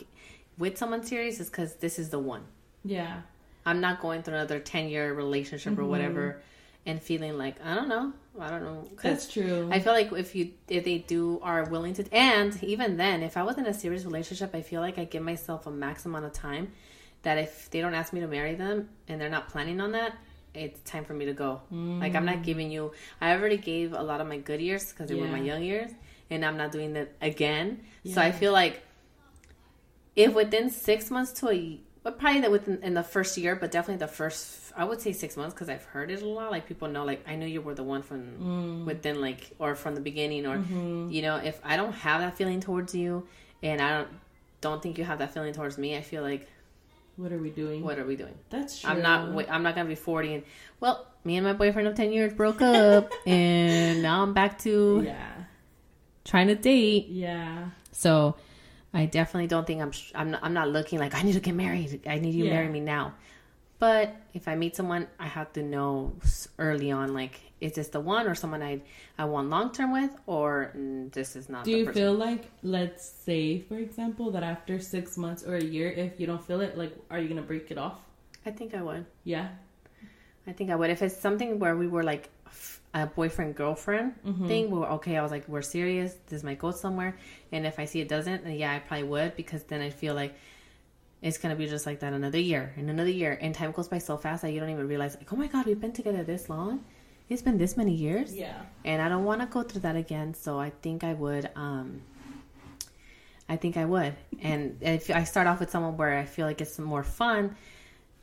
with someone serious, it's because this is the one. Yeah. I'm not going through another 10 year relationship Mm-hmm. or whatever and feeling like, I don't know. I don't know. That's true. I feel like if you, if they do, are willing to, and even then, if I was in a serious relationship, I feel like I give myself a max amount of time that if they don't ask me to marry them and they're not planning on that, it's time for me to go. Like I'm not mm. giving you. I already gave a lot of my good years because they were my young years, and I'm not doing that again. So I feel like if within six months to a, but probably that within in the first year, but definitely the first, I would say six months because I've heard it a lot. Like people know, like I knew you were the one from mm. within, like or from the beginning, or mm-hmm. you know, if I don't have that feeling towards you, and I don't don't think you have that feeling towards me, I feel like what are we doing? what are we doing? That's true. I'm not. wait, I'm not gonna be 40 and well, me and my boyfriend of 10 years broke up, and now I'm back to Yeah. trying to date. Yeah. So I definitely don't think I'm. I'm not, I'm not looking like I need to get married. I need you to Yeah. marry me now. But if I meet someone, I have to know early on, like, is this the one or someone I I want long term with, or mm, this is not. Do you person. feel like, let's say, for example, that after six months or a year, if you don't feel it, like, are you gonna break it off? I think I would. Yeah. I think I would. If it's something where we were like a boyfriend girlfriend Mm-hmm. thing, we were okay. I was like, we're serious. This might go somewhere. And if I see it doesn't, then yeah, I probably would because then I feel like it's gonna be just like that another year and another year, and time goes by so fast that you don't even realize like, oh my god, we've been together this long. It's been this many years, Yeah. and I don't want to go through that again. So I think I would. um I think I would. And if I start off with someone where I feel like it's more fun,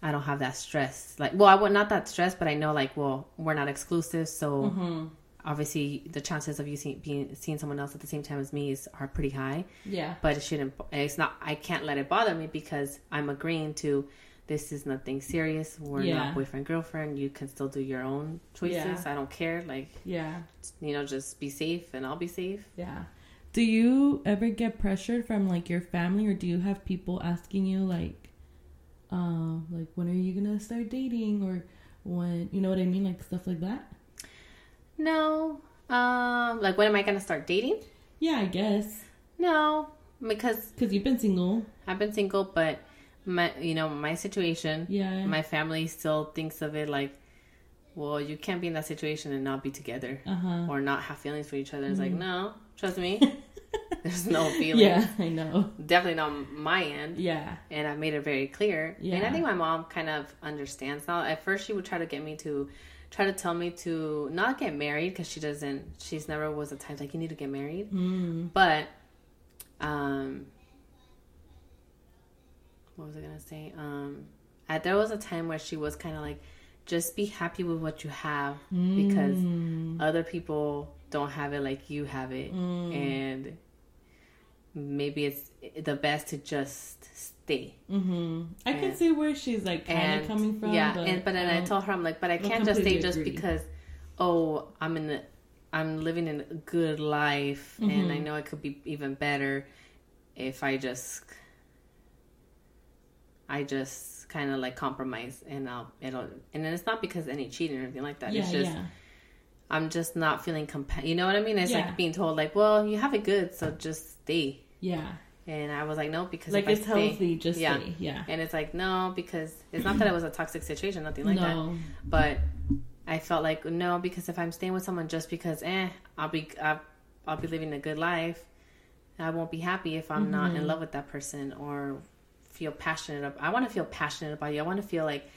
I don't have that stress. Like, well, I would not that stress, but I know like, well, we're not exclusive, so mm-hmm. obviously the chances of you see, being seeing someone else at the same time as me is are pretty high. Yeah. But it shouldn't. It's not. I can't let it bother me because I'm agreeing to. This is nothing serious. We're Yeah. not boyfriend girlfriend. You can still do your own choices. Yeah. I don't care. Like Yeah. you know, just be safe, and I'll be safe. Yeah. Do you ever get pressured from like your family, or do you have people asking you like, uh, like when are you gonna start dating, or when you know what I mean, like stuff like that? No. Um. Like, when am I gonna start dating? Yeah, I guess No, because because you've been single. I've been single, but my, you know, my situation. Yeah. My family still thinks of it like, well, you can't be in that situation and not be together Uh huh. or not have feelings for each other. It's like, no, trust me, there's no feelings. Yeah, I know. Definitely not my end. Yeah. And I made it very clear. Yeah. And I think my mom kind of understands now. At first, she would try to get me to, try to tell me to not get married because she doesn't, she's never was a type like, you need to get married. Mm. But, um, what was I gonna say? Um, I, there was a time where she was kind of like, just be happy with what you have because Mm. other people don't have it like you have it, Mm. and maybe it's the best to just stay. Mm-hmm. I can see where she's like kind of coming from. yeah, but, and but then I um, told her I'm like, but I can't just stay completely just because, oh, I'm in the, I'm living in a good life, and Mm-hmm. I know it could be even better if I just, I just kind of like compromise, and I'll it'll, and then it's not because any cheating or anything like that. yeah, it's just yeah, I'm just not feeling compa- You know what I mean? It's Yeah. like being told like, well, you have it good, so just stay. yeah, And I was like, no, because like it's stay- healthy. Just yeah. stay. yeah. And it's like, no, because it's not that it was a toxic situation, nothing like that. no. But I felt like no, because if I'm staying with someone just because, eh, I'll be, I'll, I'll be living a good life. I won't be happy if I'm not in love with that person or feel passionate. About, I want to feel passionate about you. I want to feel like,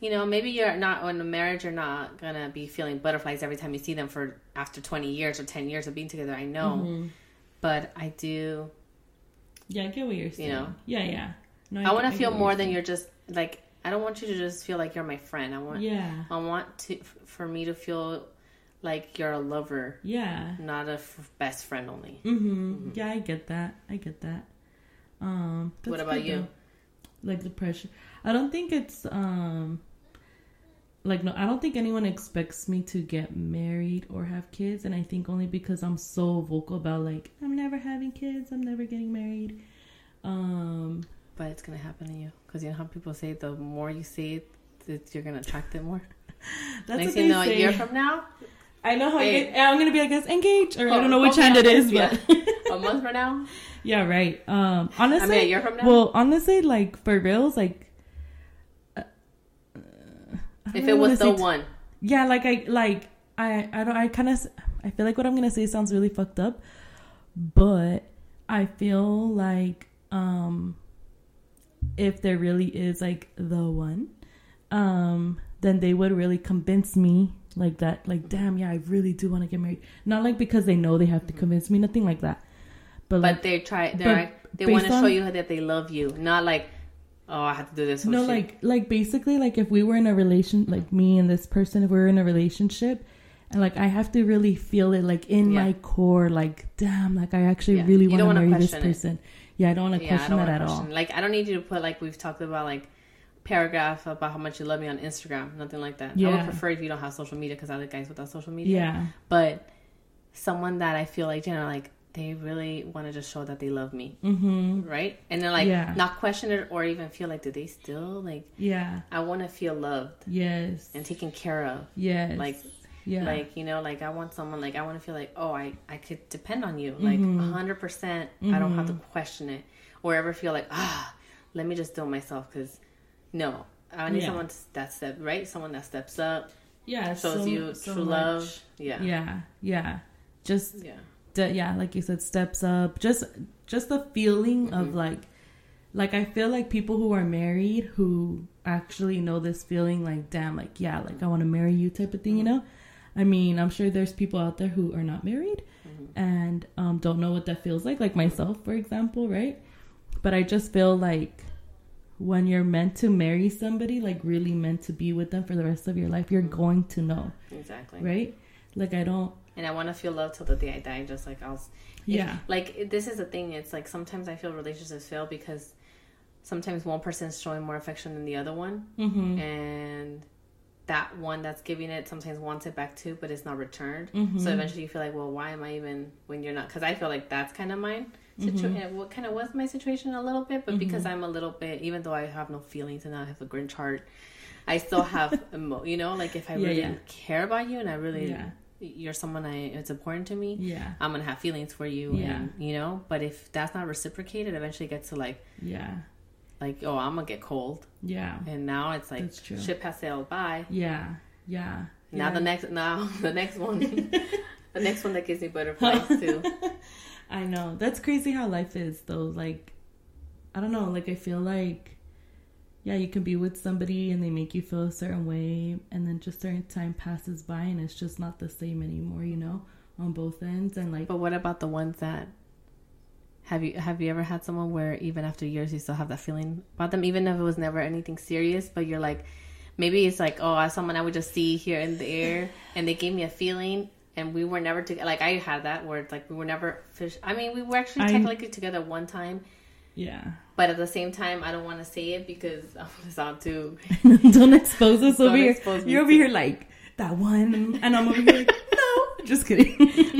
you know, maybe you're not in a marriage. You're not gonna be feeling butterflies every time you see them for after 20 years or 10 years of being together. I know, but I do. Yeah, I get what you're saying. know? Yeah, yeah. No, I want to feel more than you're just like. I don't want you to just feel like you're my friend. I want. Yeah. I want to for me to feel like you're a lover, Yeah. not a f- best friend only. Mm-hmm. Yeah, I get that. I get that. Um, What about good, you? though. Like the pressure. I don't think it's um. Like no, I don't think anyone expects me to get married or have kids, and I think only because I'm so vocal about like I'm never having kids, I'm never getting married. Um, But it's gonna happen to you because you know how people say the more you say it, that you're gonna attract it more. that's Next what you know, a year from now, I know how Hey. I get. I'm gonna be, I guess, engaged, or I Oh, don't know which hand it is, yeah. but a month from now, yeah, right. Um, I honestly, mean a year from now. Well, honestly, like for reals, like I if it was the t- one, yeah, like I like I I don't I kind of I feel like what I'm gonna say sounds really fucked up, but I feel like um if there really is like the one, um then they would really convince me like that like damn yeah I really do want to get married not like because they know they have to convince me nothing like that but, like they try. They're they want to show you that they love you, not like, oh, I had to do this. no shit. like like basically like if we were in a relation like me and this person if we were in a relationship and like i have to really feel it like in Yeah. my core like damn like i actually Yeah. really want to marry this question it. person yeah i don't want to Yeah, question that at all. Like I don't need you to put like we've talked about like paragraph about how much you love me on Instagram, nothing like that. I would prefer if you don't have social media because I like guys without social media. yeah but someone that I feel like you know like they really want to just show that they love me, mm-hmm right? And they're like Yeah. not question it or even feel like do they still like yeah I want to feel loved yes and taken care of. yes Like yeah like you know like I want someone like I want to feel like oh I I could depend on you like Mm-hmm. a hundred percent. I don't have to question it or ever feel like ah let me just do it myself because no. I need Yeah. someone that step right, someone that steps up, yeah shows so- you so true much. love. Yeah. yeah yeah just Yeah. Yeah like you said steps up just just the feeling Mm-hmm. of like like i feel like people who are married who actually know this feeling like damn like yeah like i want to marry you type of thing you Mm-hmm. know i mean i'm sure there's people out there who are not married Mm-hmm. and um, don't know what that feels like like myself for example right but i just feel like when you're meant to marry somebody like really meant to be with them for the rest of your life you're Mm-hmm. going to know Exactly. right like i don't and I want to feel love till the day I die. Just like I'll, if- Yeah. like this is the thing. It's like sometimes I feel relationships fail because sometimes one person's showing more affection than the other one, mm-hmm. and that one that's giving it sometimes wants it back too, but it's not returned. Mm-hmm. So eventually you feel like, well, why am I even when you're not? Because I feel like that's kind of mine. Mm-hmm. Situation, what kind of was my situation a little bit, but because I'm a little bit, even though I have no feelings and I have a Grinch heart, I still have, emo- you know, like if I Yeah, really yeah. care about you and I really, Yeah. You're someone I it's important to me. yeah I'm gonna have feelings for you, Yeah. and you know. But if that's not reciprocated, eventually gets to like, yeah like, oh, I'm gonna get cold, yeah and now it's like ship has sailed by. Yeah, yeah. Now yeah. the next, now the next one, the next one that gives me butterflies too. I know. That's crazy how life is though. Like I don't know, like I feel like yeah, you can be with somebody and they make you feel a certain way and then just certain time passes by and it's just not the same anymore, you know, on both ends and like But what about the ones that have you have you ever had someone where even after years you still have that feeling about them, even if it was never anything serious, but you're like, maybe it's like, oh, someone I would just see here and there, and they gave me a feeling. And we were never together. Like I had that where it's like we were never fish. I mean, we were actually I- technically together one time, yeah. but at the same time, I don't want to say it because I'm gonna sound too. don't expose us Don't over here. expose me You're over to- here like that one and I'm over here like no, just kidding.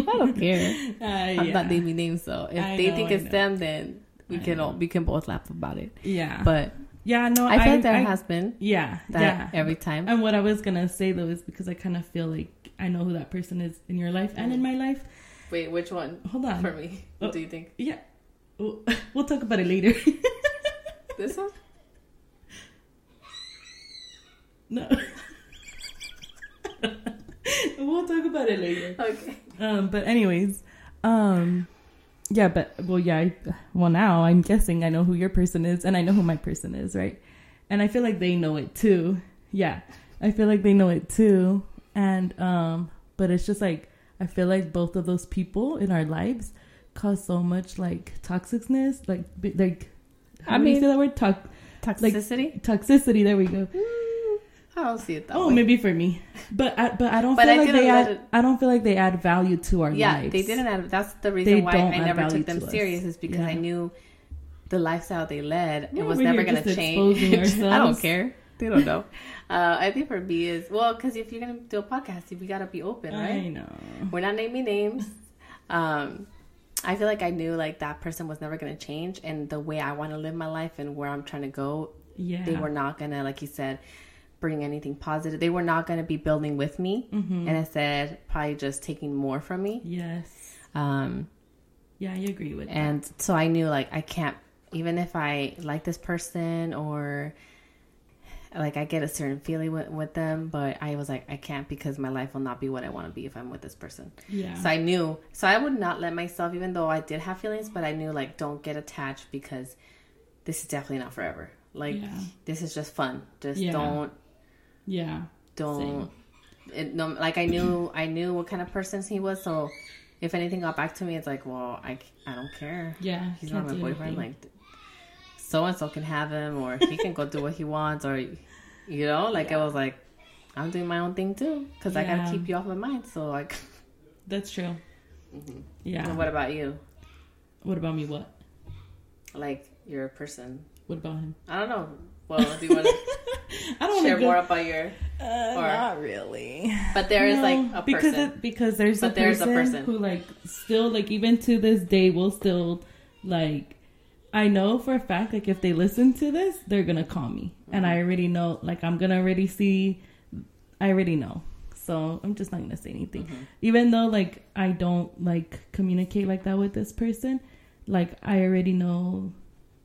I don't care. Uh, I'm yeah. not naming names, so if I they know, think it's them, then we I can all, we can both laugh about it. Yeah. But yeah, no, I feel like there I- has been yeah, that yeah. every time. And what I was gonna say though is because I kind of feel like I know who that person is in your life and in my life. Wait, which one Hold on. for me? Oh. What do you think? Yeah. We'll, we'll talk about it later. This one? no. we'll talk about it later. Okay. Um, but anyways, um, yeah, but well, yeah. I, well, now I'm guessing I know who your person is, and I know who my person is, right? And I feel like they know it too. Yeah, I feel like they know it too. And um, but it's just like I feel like both of those people in our lives cause so much like toxicness, like like. How I do you mean- say that word? Tox- Toxicity? toxicity. There we go. Mm, I don't see it that Oh, way. maybe for me, but I, but I don't But feel I like they add. it- I don't feel like they add value to our yeah, lives. they didn't add. That's the They reason why I never took them to us. serious. Is because Yeah. I knew the lifestyle they led. We're it was never going to change. I don't care. They don't know. uh, I think for me is well, because if you're going to do a podcast, we got to be open, right? I know. We're not naming names. Um, I feel like I knew like that person was never going to change, and the way I want to live my life and where I'm trying to go, Yeah. they were not going to, like you said, bring anything positive. They were not going to be building with me, Mm-hmm. and instead probably just taking more from me. Yes. Um, Yeah, I agree with that. and so I knew like I can't even if I like this person or like I get a certain feeling with, with them, but I was like I can't because my life will not be what I want to be if I'm with this person. Yeah. So I knew so I would not let myself even though I did have feelings, but I knew like don't get attached because this is definitely not forever. Like Yeah. this is just fun. Just Yeah. don't yeah. don't it, no, like I knew I knew what kind of person he was, so if anything got back to me, it's like, well, I, I don't care. Yeah. He's can't my boyfriend. anything. Like, so and so can have him, or he can go do what he wants, or you know, like I was like, I'm doing my own thing too, because I gotta keep you off my mind. So like, That's true. Yeah. and what about you? What about me? What? Like you're a person. What about him? I don't know. Well, do you want to I don't share to more about your? Uh, or- not really. But there is No, like a because person. it, because there's a But there's a person person. who like still like even to this day will still like I know for a fact like if they listen to this they're gonna call me and Mm-hmm. I already know like I'm gonna already see I already know so I'm just not gonna say anything Mm-hmm. even though like I don't like communicate like that with this person like I already know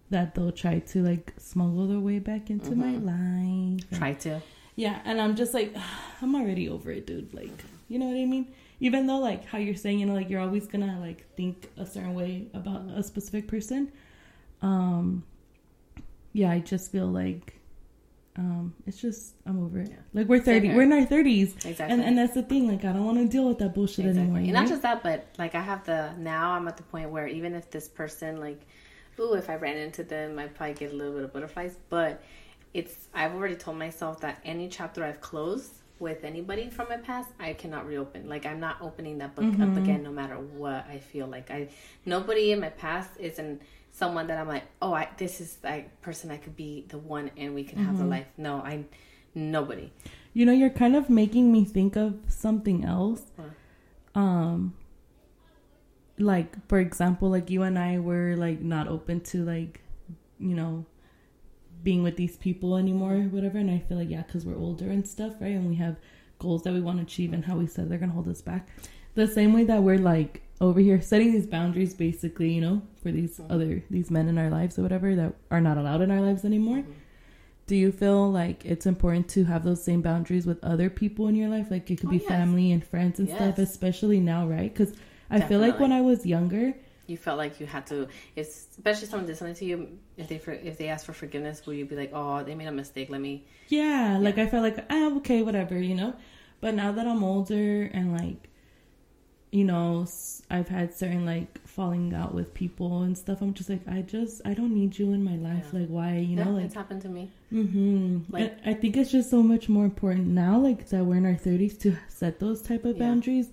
that they'll try to like smuggle their way back into my life and- Try to. yeah, and I'm just like, I'm already over it, dude. Like, you know what I mean? Even though, like, how you're saying, you know, like, you're always gonna, like, think a certain way about a specific person. Um, yeah, I just feel like, um, it's just, I'm over it. Yeah. Like, we're 30, we're in our 30s. Exactly. And, and that's the thing, like, I don't want to deal with that bullshit anymore. And you not just that, but like I have the now I'm at the point where even if this person like, ooh, if I ran into them, I'd probably get a little bit of butterflies. But it's I've already told myself that any chapter I've closed with anybody from my past, I cannot reopen. Like I'm not opening that book Mm-hmm. up again, no matter what I feel like. I nobody in my past isn't someone that I'm like, oh, I this is like person I could be the one and we can have Mm-hmm. the life. No, I nobody. You know, you're kind of making me think of something else. What? Um like for example, like you and I were like not open to like you know being with these people anymore or whatever and I feel like yeah cuz we're older and stuff, right? And we have goals that we want to achieve and how we said they're going to hold us back. The same way that we're like over here setting these boundaries basically, you know, for these other these men in our lives or whatever that are not allowed in our lives anymore. Do you feel like it's important to have those same boundaries with other people in your life? Like it could Oh, be yes. family and friends and stuff, especially now, right? Because I feel like when I was younger, You felt like you had to, it's, especially someone did something to you. If they for, if they ask for forgiveness, will you be like, "Oh, they made a mistake. Let me." yeah, like I felt like ah, okay, whatever, you know. But now that I'm older and like, you know, I've had certain like falling out with people and stuff. I'm just like, I just I don't need you in my life. Yeah. Like, why, you yeah, know, like it's happened to me. Mm-hmm. Like- I, I think it's just so much more important now, like that we're in our thirties, to set those type of Yeah. boundaries,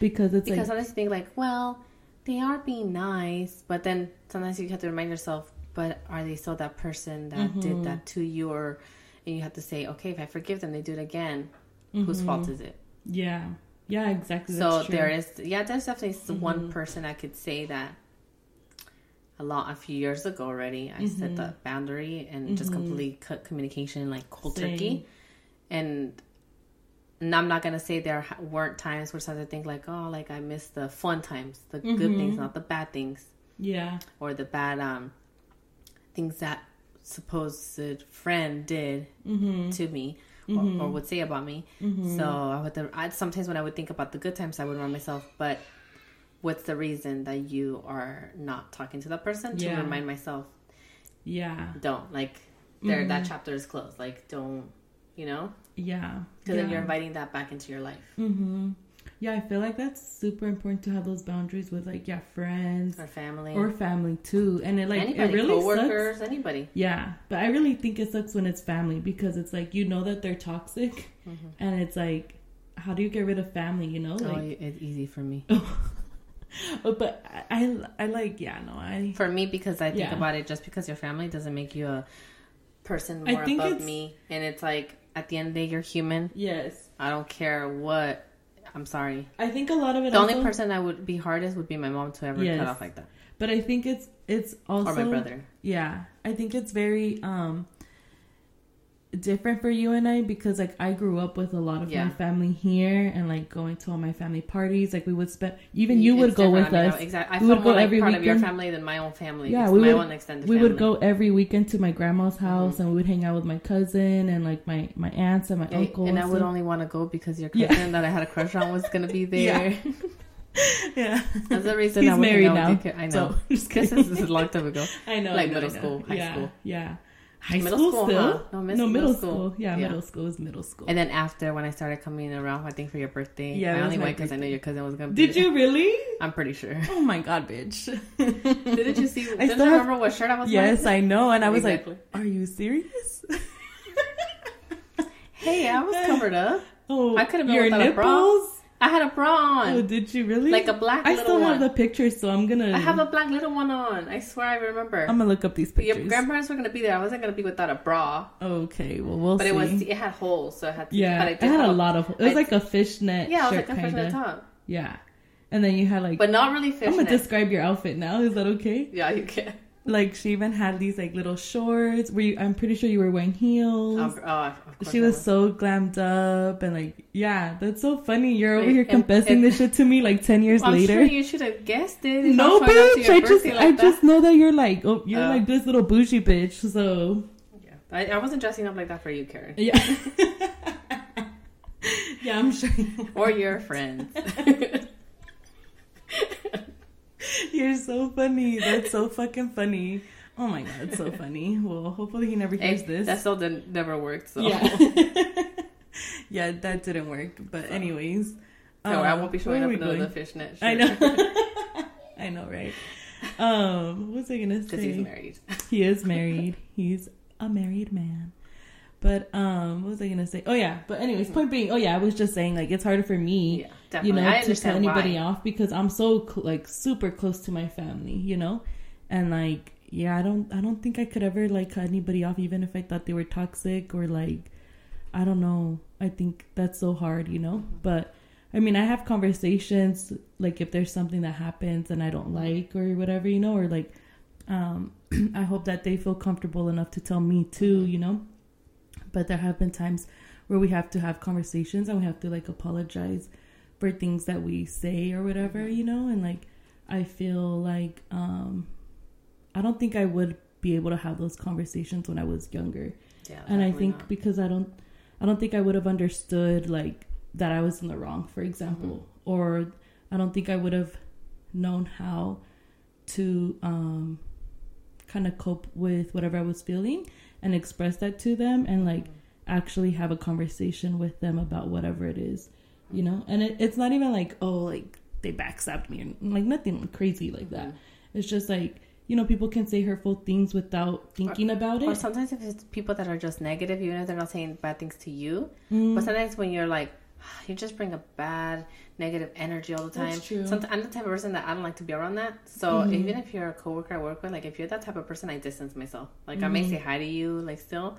because it's Because like, sometimes you think like, well, they are being nice, but then sometimes you have to remind yourself, but are they still that person that Mm-hmm. did that to you? Or and you have to say, okay, if I forgive them, they do it again. Whose fault is it? yeah, yeah, exactly. so Mm-hmm. there is, yeah, there's definitely s Mhm. one person I could say that a lot a few years ago already. I set Mhm. the boundary and just Mhm. completely cut communication like cold Same. turkey. And, and I'm not gonna say there weren't times where sometimes I think like, oh, like I miss the fun times, the good Mhm. things, not the bad things. Yeah. or the bad um things that supposed friend did Mm-hmm. to me or, or mm-hmm. would say about me. Mm-hmm. So I would I, sometimes when I would think about the good times, I would remind myself, but what's the reason that you are not talking to that person? To Yeah. remind myself, Yeah. don't like there that mm-hmm. chapter is closed. Like don't you know? Yeah. Because then you're inviting that back into your life Mm-hmm. Yeah, I feel like that's super important to have those boundaries with like yeah friends or family or family too, and it like anybody, it really coworkers, sucks. anybody. Yeah, but I really think it sucks when it's family because it's like you know that they're toxic, mm-hmm. and it's like how do you get rid of family? You know, oh, it's easy for me. but I, I I like yeah no I For me, because I think Yeah. about it, just because your family doesn't make you a person more above me, and it's like at the end of the day, you're human. yes I don't care what. I'm sorry. I think a lot of it The also, only person that would be hardest would be my mom to ever Yes. cut off like that, but I think it's it's also or my brother. Yeah, I think it's very um different for you and I because like I grew up with a lot of Yeah. my family here and like going to all my family parties. Like we would spend even you would go with I mean, us. Exactly. I We would more go like every part of your family than my own family. Yeah, we my would- own extended We family. would go every weekend to my grandma's mm-hmm. house and we would hang out with my cousin and like my my aunts and my Yeah, uncle. and I would stuff. only want to go because your Yeah. cousin that I had a crush on was gonna be there. yeah. That's the reason He's I would hang married now. I know. So, just this is, this is a long time ago. I know, like I know, middle know. school, high yeah, school. Yeah. High Middle school, school, still? huh? No, miss- no, middle middle school. school. Yeah, Yeah. middle school is middle school. And then after, when I started coming around, I think for your birthday, Yeah, I only my went because I knew your cousin was gonna be. Did you really? I'm pretty sure. Oh my god, bitch. Didn't you see? I Didn't still you have- remember what shirt I was wearing? Yes, wearing? I know. And I was Exactly. like, are you serious? Hey, I was covered up. Oh, I could've been your without a bra nipples? I had a bra on, Oh, did you really? like a black one. I still have the picture, so I'm gonna. I have a black little one on. I swear, I remember. I'm gonna look up these pictures. Your grandparents were gonna be there. I wasn't gonna be without a bra, okay, well we'll but see. it was it had holes, so I had to. yeah, but I it did had have a lot of. It was I- like a fishnet Yeah, it was shirt, like a kind fishnet top, Yeah, and then you had like. but not really fish. I'm gonna describe your outfit now. Is that okay? Yeah, you can. Like she even had these like little shorts. Were you? I'm pretty sure you were wearing heels. Um, oh, of course she I was so glammed up and like yeah that's so funny you're over here confessing and- this shit to me like 10 years I'm later sure you should have guessed it. no I'm showing up to bitch i just birthday i like just know that you're like oh you're Oh. like this little bougie bitch so. Yeah. I, I wasn't dressing up like that for you, Karen, yeah yeah i'm sure or your friends. you're so funny that's so fucking funny oh my god it's so funny well hopefully he never hears Hey, this That still didn't never worked. So, yeah yeah that didn't work but anyways so I um, won't be showing up in another going? fishnet. Shirt. I know. I know, right? Um, what was I gonna because say? he's married. He is married. He's a married man. But um, what was I gonna say? Oh yeah. But anyways, point being, oh yeah, I was just saying like it's harder for me, Yeah, you know, to tell anybody why. off because I'm so cl- like super close to my family, you know, and like yeah, I don't I don't think I could ever like cut anybody off even if I thought they were toxic or like I don't know. I think that's so hard, you know. Mm-hmm. But I mean, I have conversations like if there's something that happens and I don't like or whatever, you know, or like um I hope that they feel comfortable enough to tell me too, Mm-hmm. you know. But there have been times where we have to have conversations and we have to like apologize for things that we say or whatever, you know, and like I feel like um I don't think I would be able to have those conversations when I was younger Yeah, and I think not. because I don't, I don't think I would have understood like that I was in the wrong, for example, Mm-hmm. or I don't think I would have known how to um, kind of cope with whatever I was feeling and express that to them and like actually have a conversation with them about whatever it is, you know. And it, it's not even like oh like they backstabbed me or like nothing crazy like that. Mm-hmm. It's just like you know people can say hurtful things without thinking about it. Or sometimes if it's people that are just negative, even if they're not saying bad things to you, Mm. but sometimes when you're like, you just bring a bad negative energy all the time. That's true. Sometimes I'm the type of person that I don't like to be around that. So Mhm. even if you're a coworker I work with, like if you're that type of person, I distance myself. Like I may say hi to you, like still,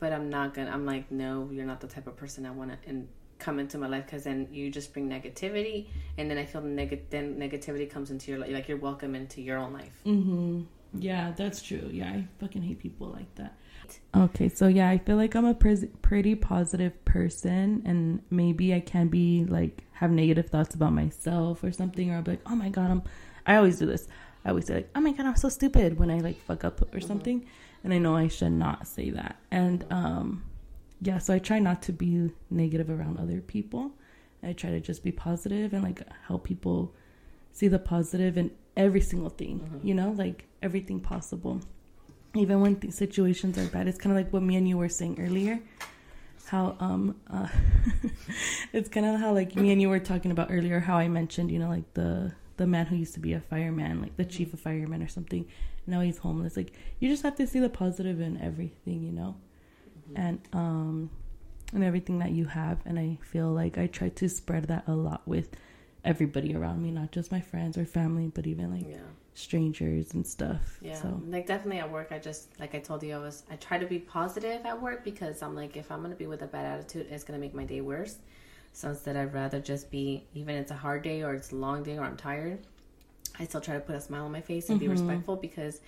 but I'm not gonna. I'm like, no, you're not the type of person I want to and come into my life because then you just bring negativity, and then I feel the neg- then negativity comes into your life. Like you're welcome into your own life. Mm-hmm. Yeah, that's true. Yeah, I fucking hate people like that. Okay, so yeah, I feel like I'm a pres- pretty positive person, and maybe I can be like have negative thoughts about myself or something, or I'll be like, oh my god, I'm. I always do this. I always say like, "Oh my god, I'm so stupid" when I like fuck up or something, and I know I should not say that. And um, yeah, so I try not to be negative around other people. I try to just be positive and like help people see the positive in every single thing. You know, like everything possible, even when th- situations are bad. It's kind of like what me and you were saying earlier how um uh, it's kind of how like me and you were talking about earlier how I mentioned you know like the the man who used to be a fireman like the chief of firemen or something now he's homeless like you just have to see the positive in everything you know and um and everything that you have and I feel like I try to spread that a lot with everybody around me not just my friends or family but even like Yeah. Strangers and stuff Yeah, so like definitely at work. I just like I told you, I was I try to be positive at work because I'm like if I'm gonna be with a bad attitude, it's gonna make my day worse. So instead, I'd rather just be even it's a hard day or it's a long day or I'm tired. I still try to put a smile on my face and be mm-hmm. respectful because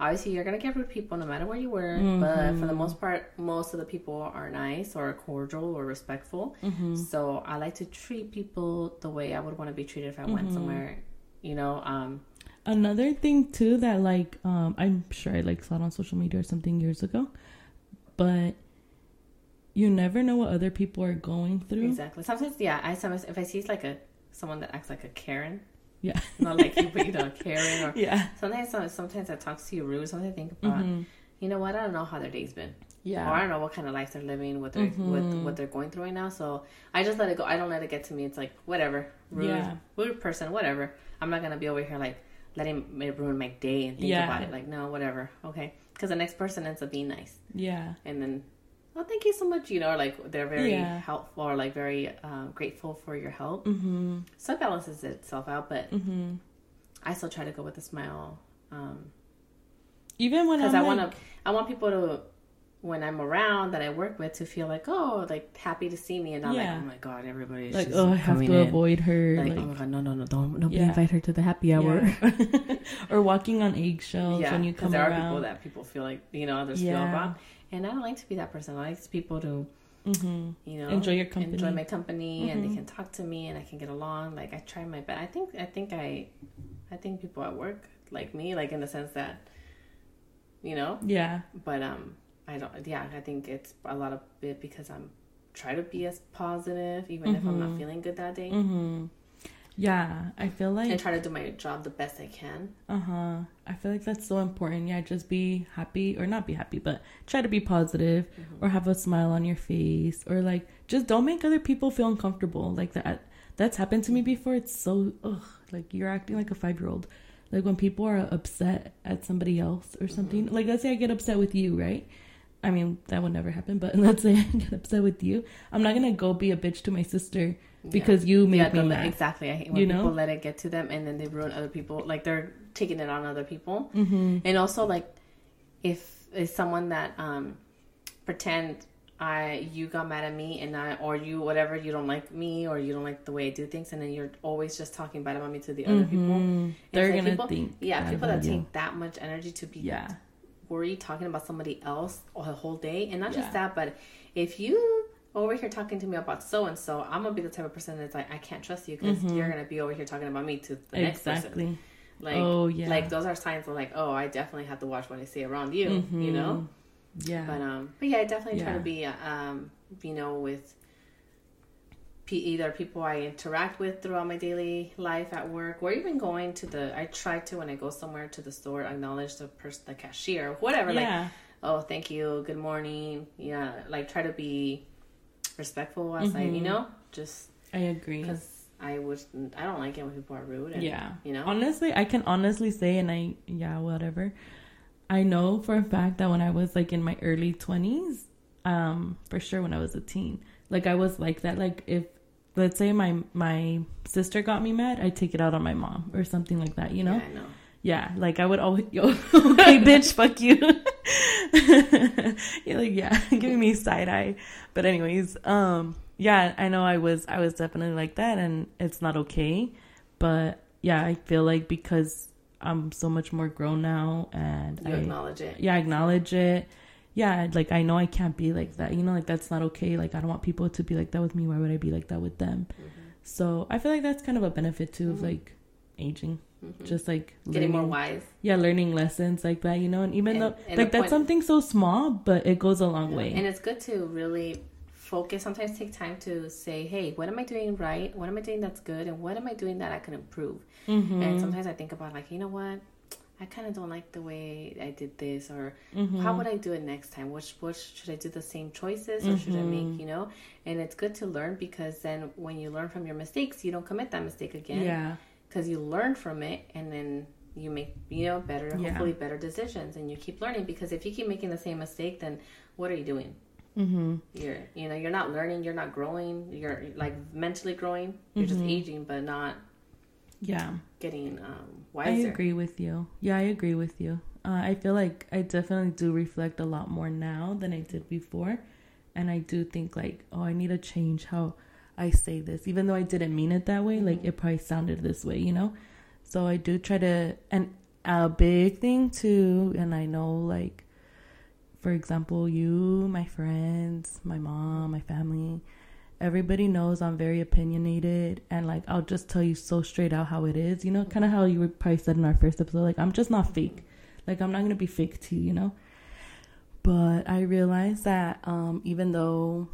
obviously you're gonna get rude people no matter where you work. But for the mm-hmm. most part, most of the people are nice or cordial or respectful. Mm-hmm. So I like to treat people the way I would want to be treated if I went somewhere. You know, um, another thing too that like um i'm sure i like saw it on social media or something years ago but you never know what other people are going through Exactly. Sometimes, yeah. I sometimes if I see like a someone that acts like a Karen, yeah not like you, but you know, Karen, or yeah sometimes sometimes I talk to you rude. Sometimes I think about, you know what? I don't know how their day's been, or I don't know what kind of life they're living, what they're what what they're going through right now. So I just let it go. I don't let it get to me. It's like whatever, rude, Yeah. rude person, whatever. I'm not gonna be over here like letting it ruin my day and think Yeah. about it. Like no, whatever, okay. Because the next person ends up being nice yeah and then oh thank you so much you know like they're very Yeah. helpful or like very uh, grateful for your help mm-hmm so it balances itself out but mm-hmm i still try to go with a smile um even when because I'm i want like, to i want people to when i'm around that i work with to feel like oh like happy to see me and not Yeah. like oh my god everybody's like oh i have to in. avoid her like, like, oh my god no no no don't nobody Yeah. invite her to the happy hour yeah. or walking on eggshells yeah when you because come there around are people that people feel like you know others feel about and i don't like to be that person i like people to mm-hmm. you know Enjoy your company. enjoy my company and they Mhm. can talk to me and i can get along like i try my best i think i think i i think people at work like me like in the sense that you know yeah but um i don't yeah i think it's a lot of it because i'm try to be as positive even if i'm not feeling good that day mm-hmm yeah i feel like and try to do my job the best i can Uh huh. I feel like that's so important. Yeah, just be happy or not be happy, but try to be positive or have a smile on your face or like just don't make other people feel uncomfortable. Like that that's happened to me before. It's so ugh, like you're acting like a 5-year-old. Like when people are upset at somebody else or something. Like let's say I get upset with you, right? I mean, that would never happen, but let's say I get upset with you. I'm not going to go be a bitch to my sister because you made yeah, me mad. exactly. I hate when You know? people let it get to them and then they ruin other people. Like they're taking it on other people. Mm-hmm. And also, like, if it's someone that um pretend I you got mad at me and I or you whatever you don't like me or you don't like the way I do things and then you're always just talking bad about me to the other people. Mhm. It's They're like gonna people- think yeah people that you. take that much energy to be Yeah. Worried talking about somebody else the whole day and not Yeah. just that but if you over here talking to me about so and so i'm gonna be the type of person that's like i can't trust you because you're gonna be over here talking about me to the next person Mm-hmm. Exactly. like Oh, yeah. like those are signs of like oh i definitely have to watch what i say around you you know Yeah. but um but yeah i definitely try to be uh, um you know with either people i interact with throughout my daily life at work or even going to the i try to when i go somewhere to the store acknowledge the person the cashier whatever like oh thank you good morning yeah like try to be respectful as i you Mm-hmm. know just I agree. because i was, I don't like it when people are rude and, Yeah. you know Honestly, I can honestly say, and I, yeah, whatever. I know for a fact that when I was like in my early 20s, um, for sure when I was a teen, like I was like that. Like if, let's say my, my sister got me mad, I'd take it out on my mom or something like that, you know? yeah, i know Yeah, like I would always, yo, okay, bitch, fuck you. You're like, yeah, giving me side eye. But anyways, um, yeah, I know I was, I was definitely like that, and it's not okay. But yeah, I feel like because I'm so much more grown now, and you I, acknowledge it yeah, I acknowledge it. Yeah, like I know I can't be like that. You know, like that's not okay. Like I don't want people to be like that with me. Why would I be like that with them? Mm-hmm. So I feel like that's kind of a benefit too of like aging. just like Getting more wise. yeah learning lessons like that you know and even And- though and like that's point- something so small but it goes a long way And it's good to really focus. Sometimes take time to say, "Hey, what am I doing right? What am I doing that's good? And what am I doing that I can improve?" Mm-hmm. And sometimes I think about like, you know what? I kind of don't like the way I did this, or Mm-hmm. how would I do it next time? Which, which should I do the same choices, or should I Mm-hmm. make? You know, and it's good to learn because then when you learn from your mistakes, you don't commit that mistake again. yeah because you learn from it and then you make you know better Yeah. hopefully better decisions and you keep learning because if you keep making the same mistake then what are you doing mm-hmm. you're you know you're not learning you're not growing you're like mentally growing you're just Mm-hmm. aging but not yeah getting um, I agree with you. Yeah, I agree with you. Uh, I feel like I definitely do reflect a lot more now than I did before. And I do think, like, oh, I need to change how I say this. Even though I didn't mean it that way, like, it probably sounded this way, you know? So I do try to, and a big thing too, and I know, like, for example, you, my friends, my mom, my family, everybody knows I'm very opinionated and like I'll just tell you so straight out how it is, you know, kind of how you probably said in our first episode, like I'm just not fake. Like I'm not gonna be fake to you, you know. But I realized that um, even though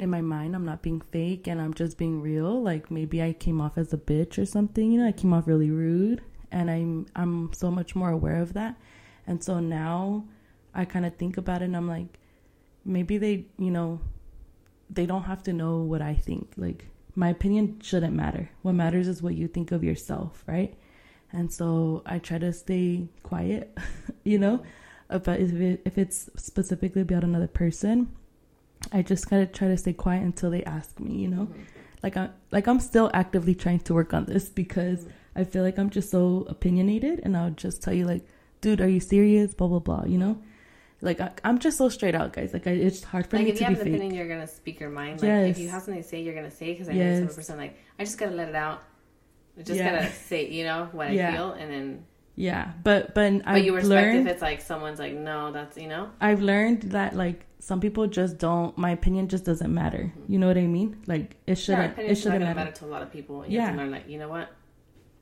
in my mind I'm not being fake and I'm just being real, like maybe I came off as a bitch or something, you know, I came off really rude and I'm I'm so much more aware of that. And so now I kind of think about it and I'm like maybe they, you know, they don't have to know what I think. Like my opinion shouldn't matter. What matters is what you think of yourself, right? And so I try to stay quiet, you know, uh, about if it, if it's specifically about another person. I just kind of try to stay quiet until they ask me, you know. Mm-hmm. Like I like I'm still actively trying to work on this because I feel like I'm just so opinionated, and I'll just tell you like, dude, are you serious? Blah blah blah, you know. Like I, I'm just so straight out, guys. Like I, it's hard for like me to be Like if you have an opinion you're gonna speak your mind like if you have something to say you're gonna say because I know Yes. some person like I just gotta let it out I just Yeah. gotta say you know what I Yeah. feel and then Yeah, but but but I've you respect learned if it's like someone's like no that's you know I've learned that like some people just don't. My opinion just doesn't matter. Mm-hmm. You know what I mean? Like it shouldn't. it shouldn't matter. matter to a lot of people. You have Yeah. to learn, like, you know what?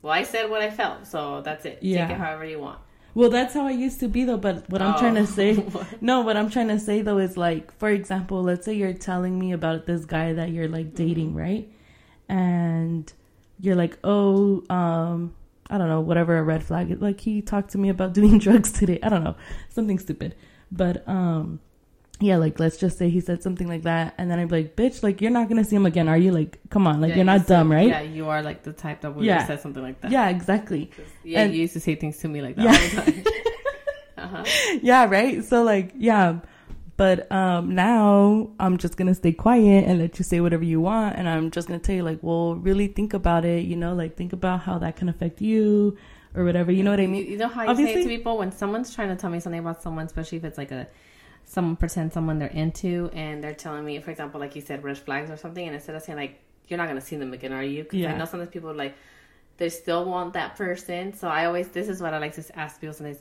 Well, I said what I felt, so that's it. Yeah. Take it however you want. Well, that's how I used to be though. But what I'm Oh. trying to say, no, what I'm trying to say though is like, for example, let's say you're telling me about this guy that you're like dating, right? And you're like, oh, um, I don't know, whatever a red flag. Like he talked to me about doing drugs today. I don't know, something stupid. But um, yeah, like let's just say he said something like that, and then I'd be like, bitch, like you're not gonna see him again, are you? Like, come on, like Yeah, you're you not said- dumb, right? Yeah, you are like the type that would Yeah. have said something like that. Yeah, exactly. Yeah, And- you used to say things to me like that Yeah. all the time. uh-huh. yeah, right? So like, yeah. But um now I'm just gonna stay quiet and let you say whatever you want and I'm just gonna tell you like, well, really think about it, you know, like think about how that can affect you or whatever. You know what I mean? you know how you say it to people when someone's trying to tell me something about someone, especially if it's like a someone pretend someone they're into, and they're telling me, for example, like you said, red flags or something, and instead of saying like you're not gonna see them again, are you? Because I Yeah. know sometimes people like they still want that person. So I always this is what I like to ask people sometimes: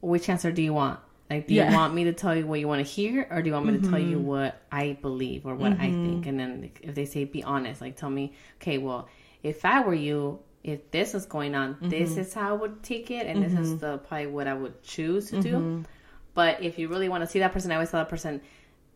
which answer do you want? Like, do Yeah. Mm-hmm. you want me to tell you what you want to hear, or do you want me to tell you what I believe or what I think? And then if they say be honest, like tell me, okay, well, if I were you, if this is going on, this Mm-hmm. is how I would take it, and this is the probably what I would choose to do. But if you really want to see that person, I always tell that person.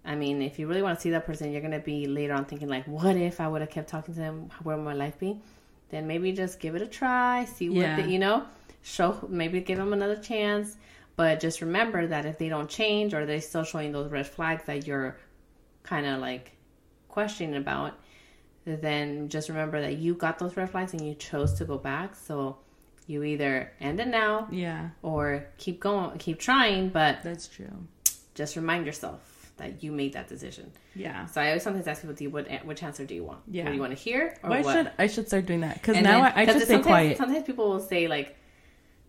I mean, if you really want to see that person, you're gonna be later on thinking like, what if I would have kept talking to them? Where would my life be? Then maybe just give it a try, see what Yeah. the, you know, show maybe give them another chance. But just remember that if they don't change or they're still showing those red flags that you're kind of like questioning about, then just remember that you got those red flags and you chose to go back. So you either end it now Yeah, or keep going, keep trying, but that's true. just remind yourself that you made that decision. Yeah. So I always sometimes ask people, do you, what, which answer do you want? Yeah. What do you want to hear or Why what? should I should start doing that? Because now then- I, I just stay sometimes, quiet. Sometimes people will say like,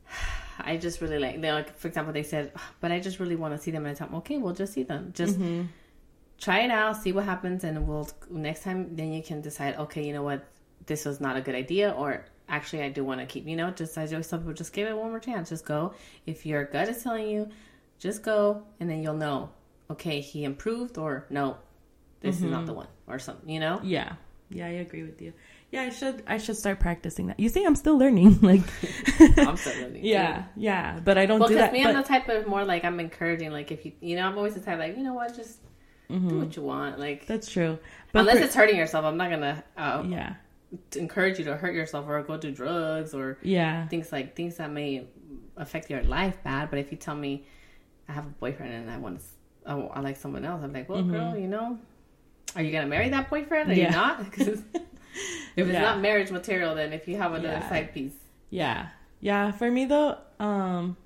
I just really like, they like, for example, they said, but I just really want to see them. And I tell them, okay, we'll just see them. Just Mm-hmm. try it out, see what happens, and we'll next time. Then you can decide, okay, you know what, this was not a good idea, or actually, I do want to keep. You know, just as I always tell people, just give it one more chance. Just go. If your gut is telling you, just go, and then you'll know. Okay, he improved, or no, this is not the one, or something. You know. Yeah. Yeah, I agree with you. Yeah, I should I should start practicing that. You see, I'm still learning. Like, I'm still learning. yeah, too. yeah, but I don't Well, do because that. me, but, I'm the type of more like I'm encouraging. Like if you, you know, I'm always the type like you know what, just Mhm. do what you want. Like That's true. But unless for- it's hurting yourself, I'm not gonna uh, yeah, encourage you to hurt yourself or go do drugs or yeah, things like things that may affect your life bad. But if you tell me I have a boyfriend and I want to, oh, I like someone else, I'm like, well, girl, you know, are you gonna marry that boyfriend? Are Mm-hmm. Yeah. you not? 'Cause if it's Yeah. not marriage material, then if you have another Yeah. side piece, yeah, yeah. For me though, um,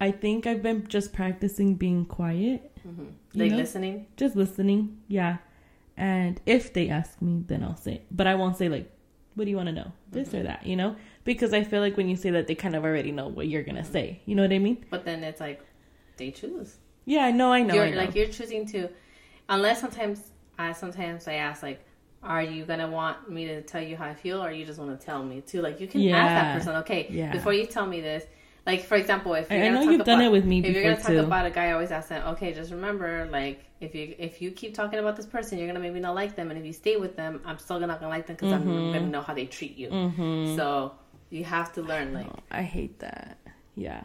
I think I've been just practicing being quiet, You like know? listening. just listening. Yeah, and if they ask me, then I'll say. But I won't say like, "What do you want to know?" This or mm-hmm. that, you know, because I feel like when you say that, they kind of already know what you're gonna say. You know what I mean? But then it's like they choose. Yeah, I know, I know, you're I know. like you're choosing to, unless sometimes I sometimes I ask like, are you gonna want me to tell you how I feel, or you just want to tell me too? Like you can ask that person, okay, Yeah. before you tell me this. Like for example, if you're I, I gonna know talk you've done about- it with me if you're gonna talk too. about a guy, I always ask them, okay, just remember, like if you if you keep talking about this person, you're gonna maybe not like them, and if you stay with them, I'm still not gonna like them because Mm-hmm. I'm gonna know how they treat you. So you have to learn, like Oh, I hate that. Yeah.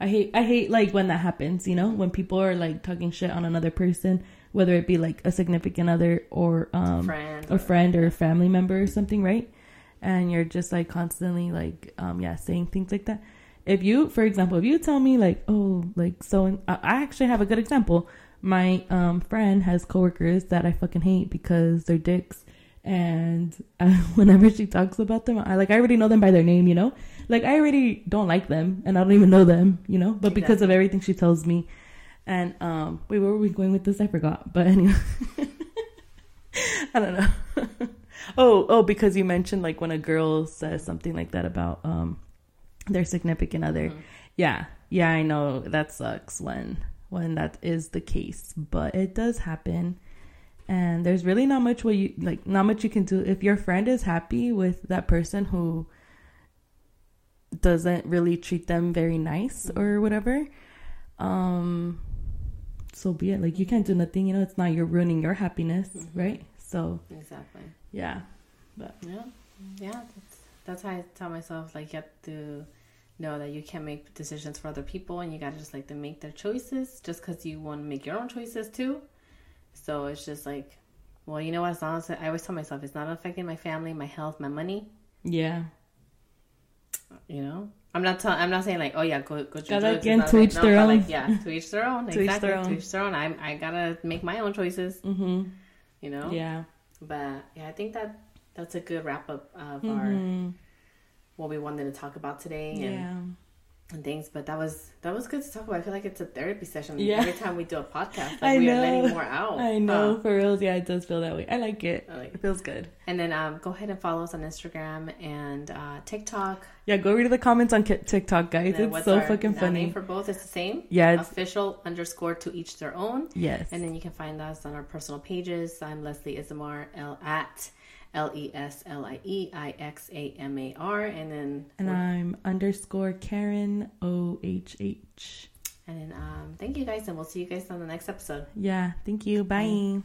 I hate I hate like when that happens, you know, when people are like talking shit on another person, whether it be like a significant other or um friends a friend or a family member or something, right? And you're just like constantly like um yeah, saying things like that. If you for example, if you tell me like, "Oh, like so I I actually have a good example. My um friend has coworkers that I fucking hate because they're dicks. And uh, whenever she talks about them i like i already know them by their name you know? Like i already don't like them and i don't even know them you know? But because of everything she tells me. And um wait where were we going with this? I forgot. But anyway i don't know. Oh oh because you mentioned like when a girl says something like that about um their significant other. Mm-hmm. Yeah. Yeah i know. That sucks when when that is the case but it does happen. And there's really not much what you like not much you can do. If your friend is happy with that person who doesn't really treat them very nice mm-hmm. or whatever um so be it. Like you can't do nothing you know it's not you're ruining your happiness mm-hmm. right? So exactly. yeah. But Yeah, yeah. That's how I tell myself like you have to know that you can't make decisions for other people, and you gotta just like to make their choices just because you want to make your own choices too. So it's just like, well, you know what? As long as I always tell myself it's not affecting my family, my health, my money. yeah You know, I'm not telling. I'm not saying like, oh yeah, go go. Gotta again, to like- each no, their but, own. Like, yeah, to each their own. To each exactly. their own. To each their own. I I gotta make my own choices. mm-hmm. You know. yeah But yeah, I think that that's a good wrap up of Mhm. our what we wanted to talk about today and, yeah and things. But that was that was good to talk about. I feel like it's a therapy session Yeah. every time we do a podcast. Like I we know. are letting more out. i know Uh, for real. yeah it does feel that way i like it I like it feels good and then um, go ahead and follow us on Instagram and uh, TikTok. yeah go read the comments on tiktok guys it's so fucking funny Name for both it's the same. yeah it's, Official underscore to each their own. yes And then you can find us on our personal pages. I'm Leslie Ismar L at L E S L I E I X A M A R. And then And I'm underscore Karen O H H. and then um, thank you guys, and we'll see you guys on the next episode. Yeah, thank you. Bye.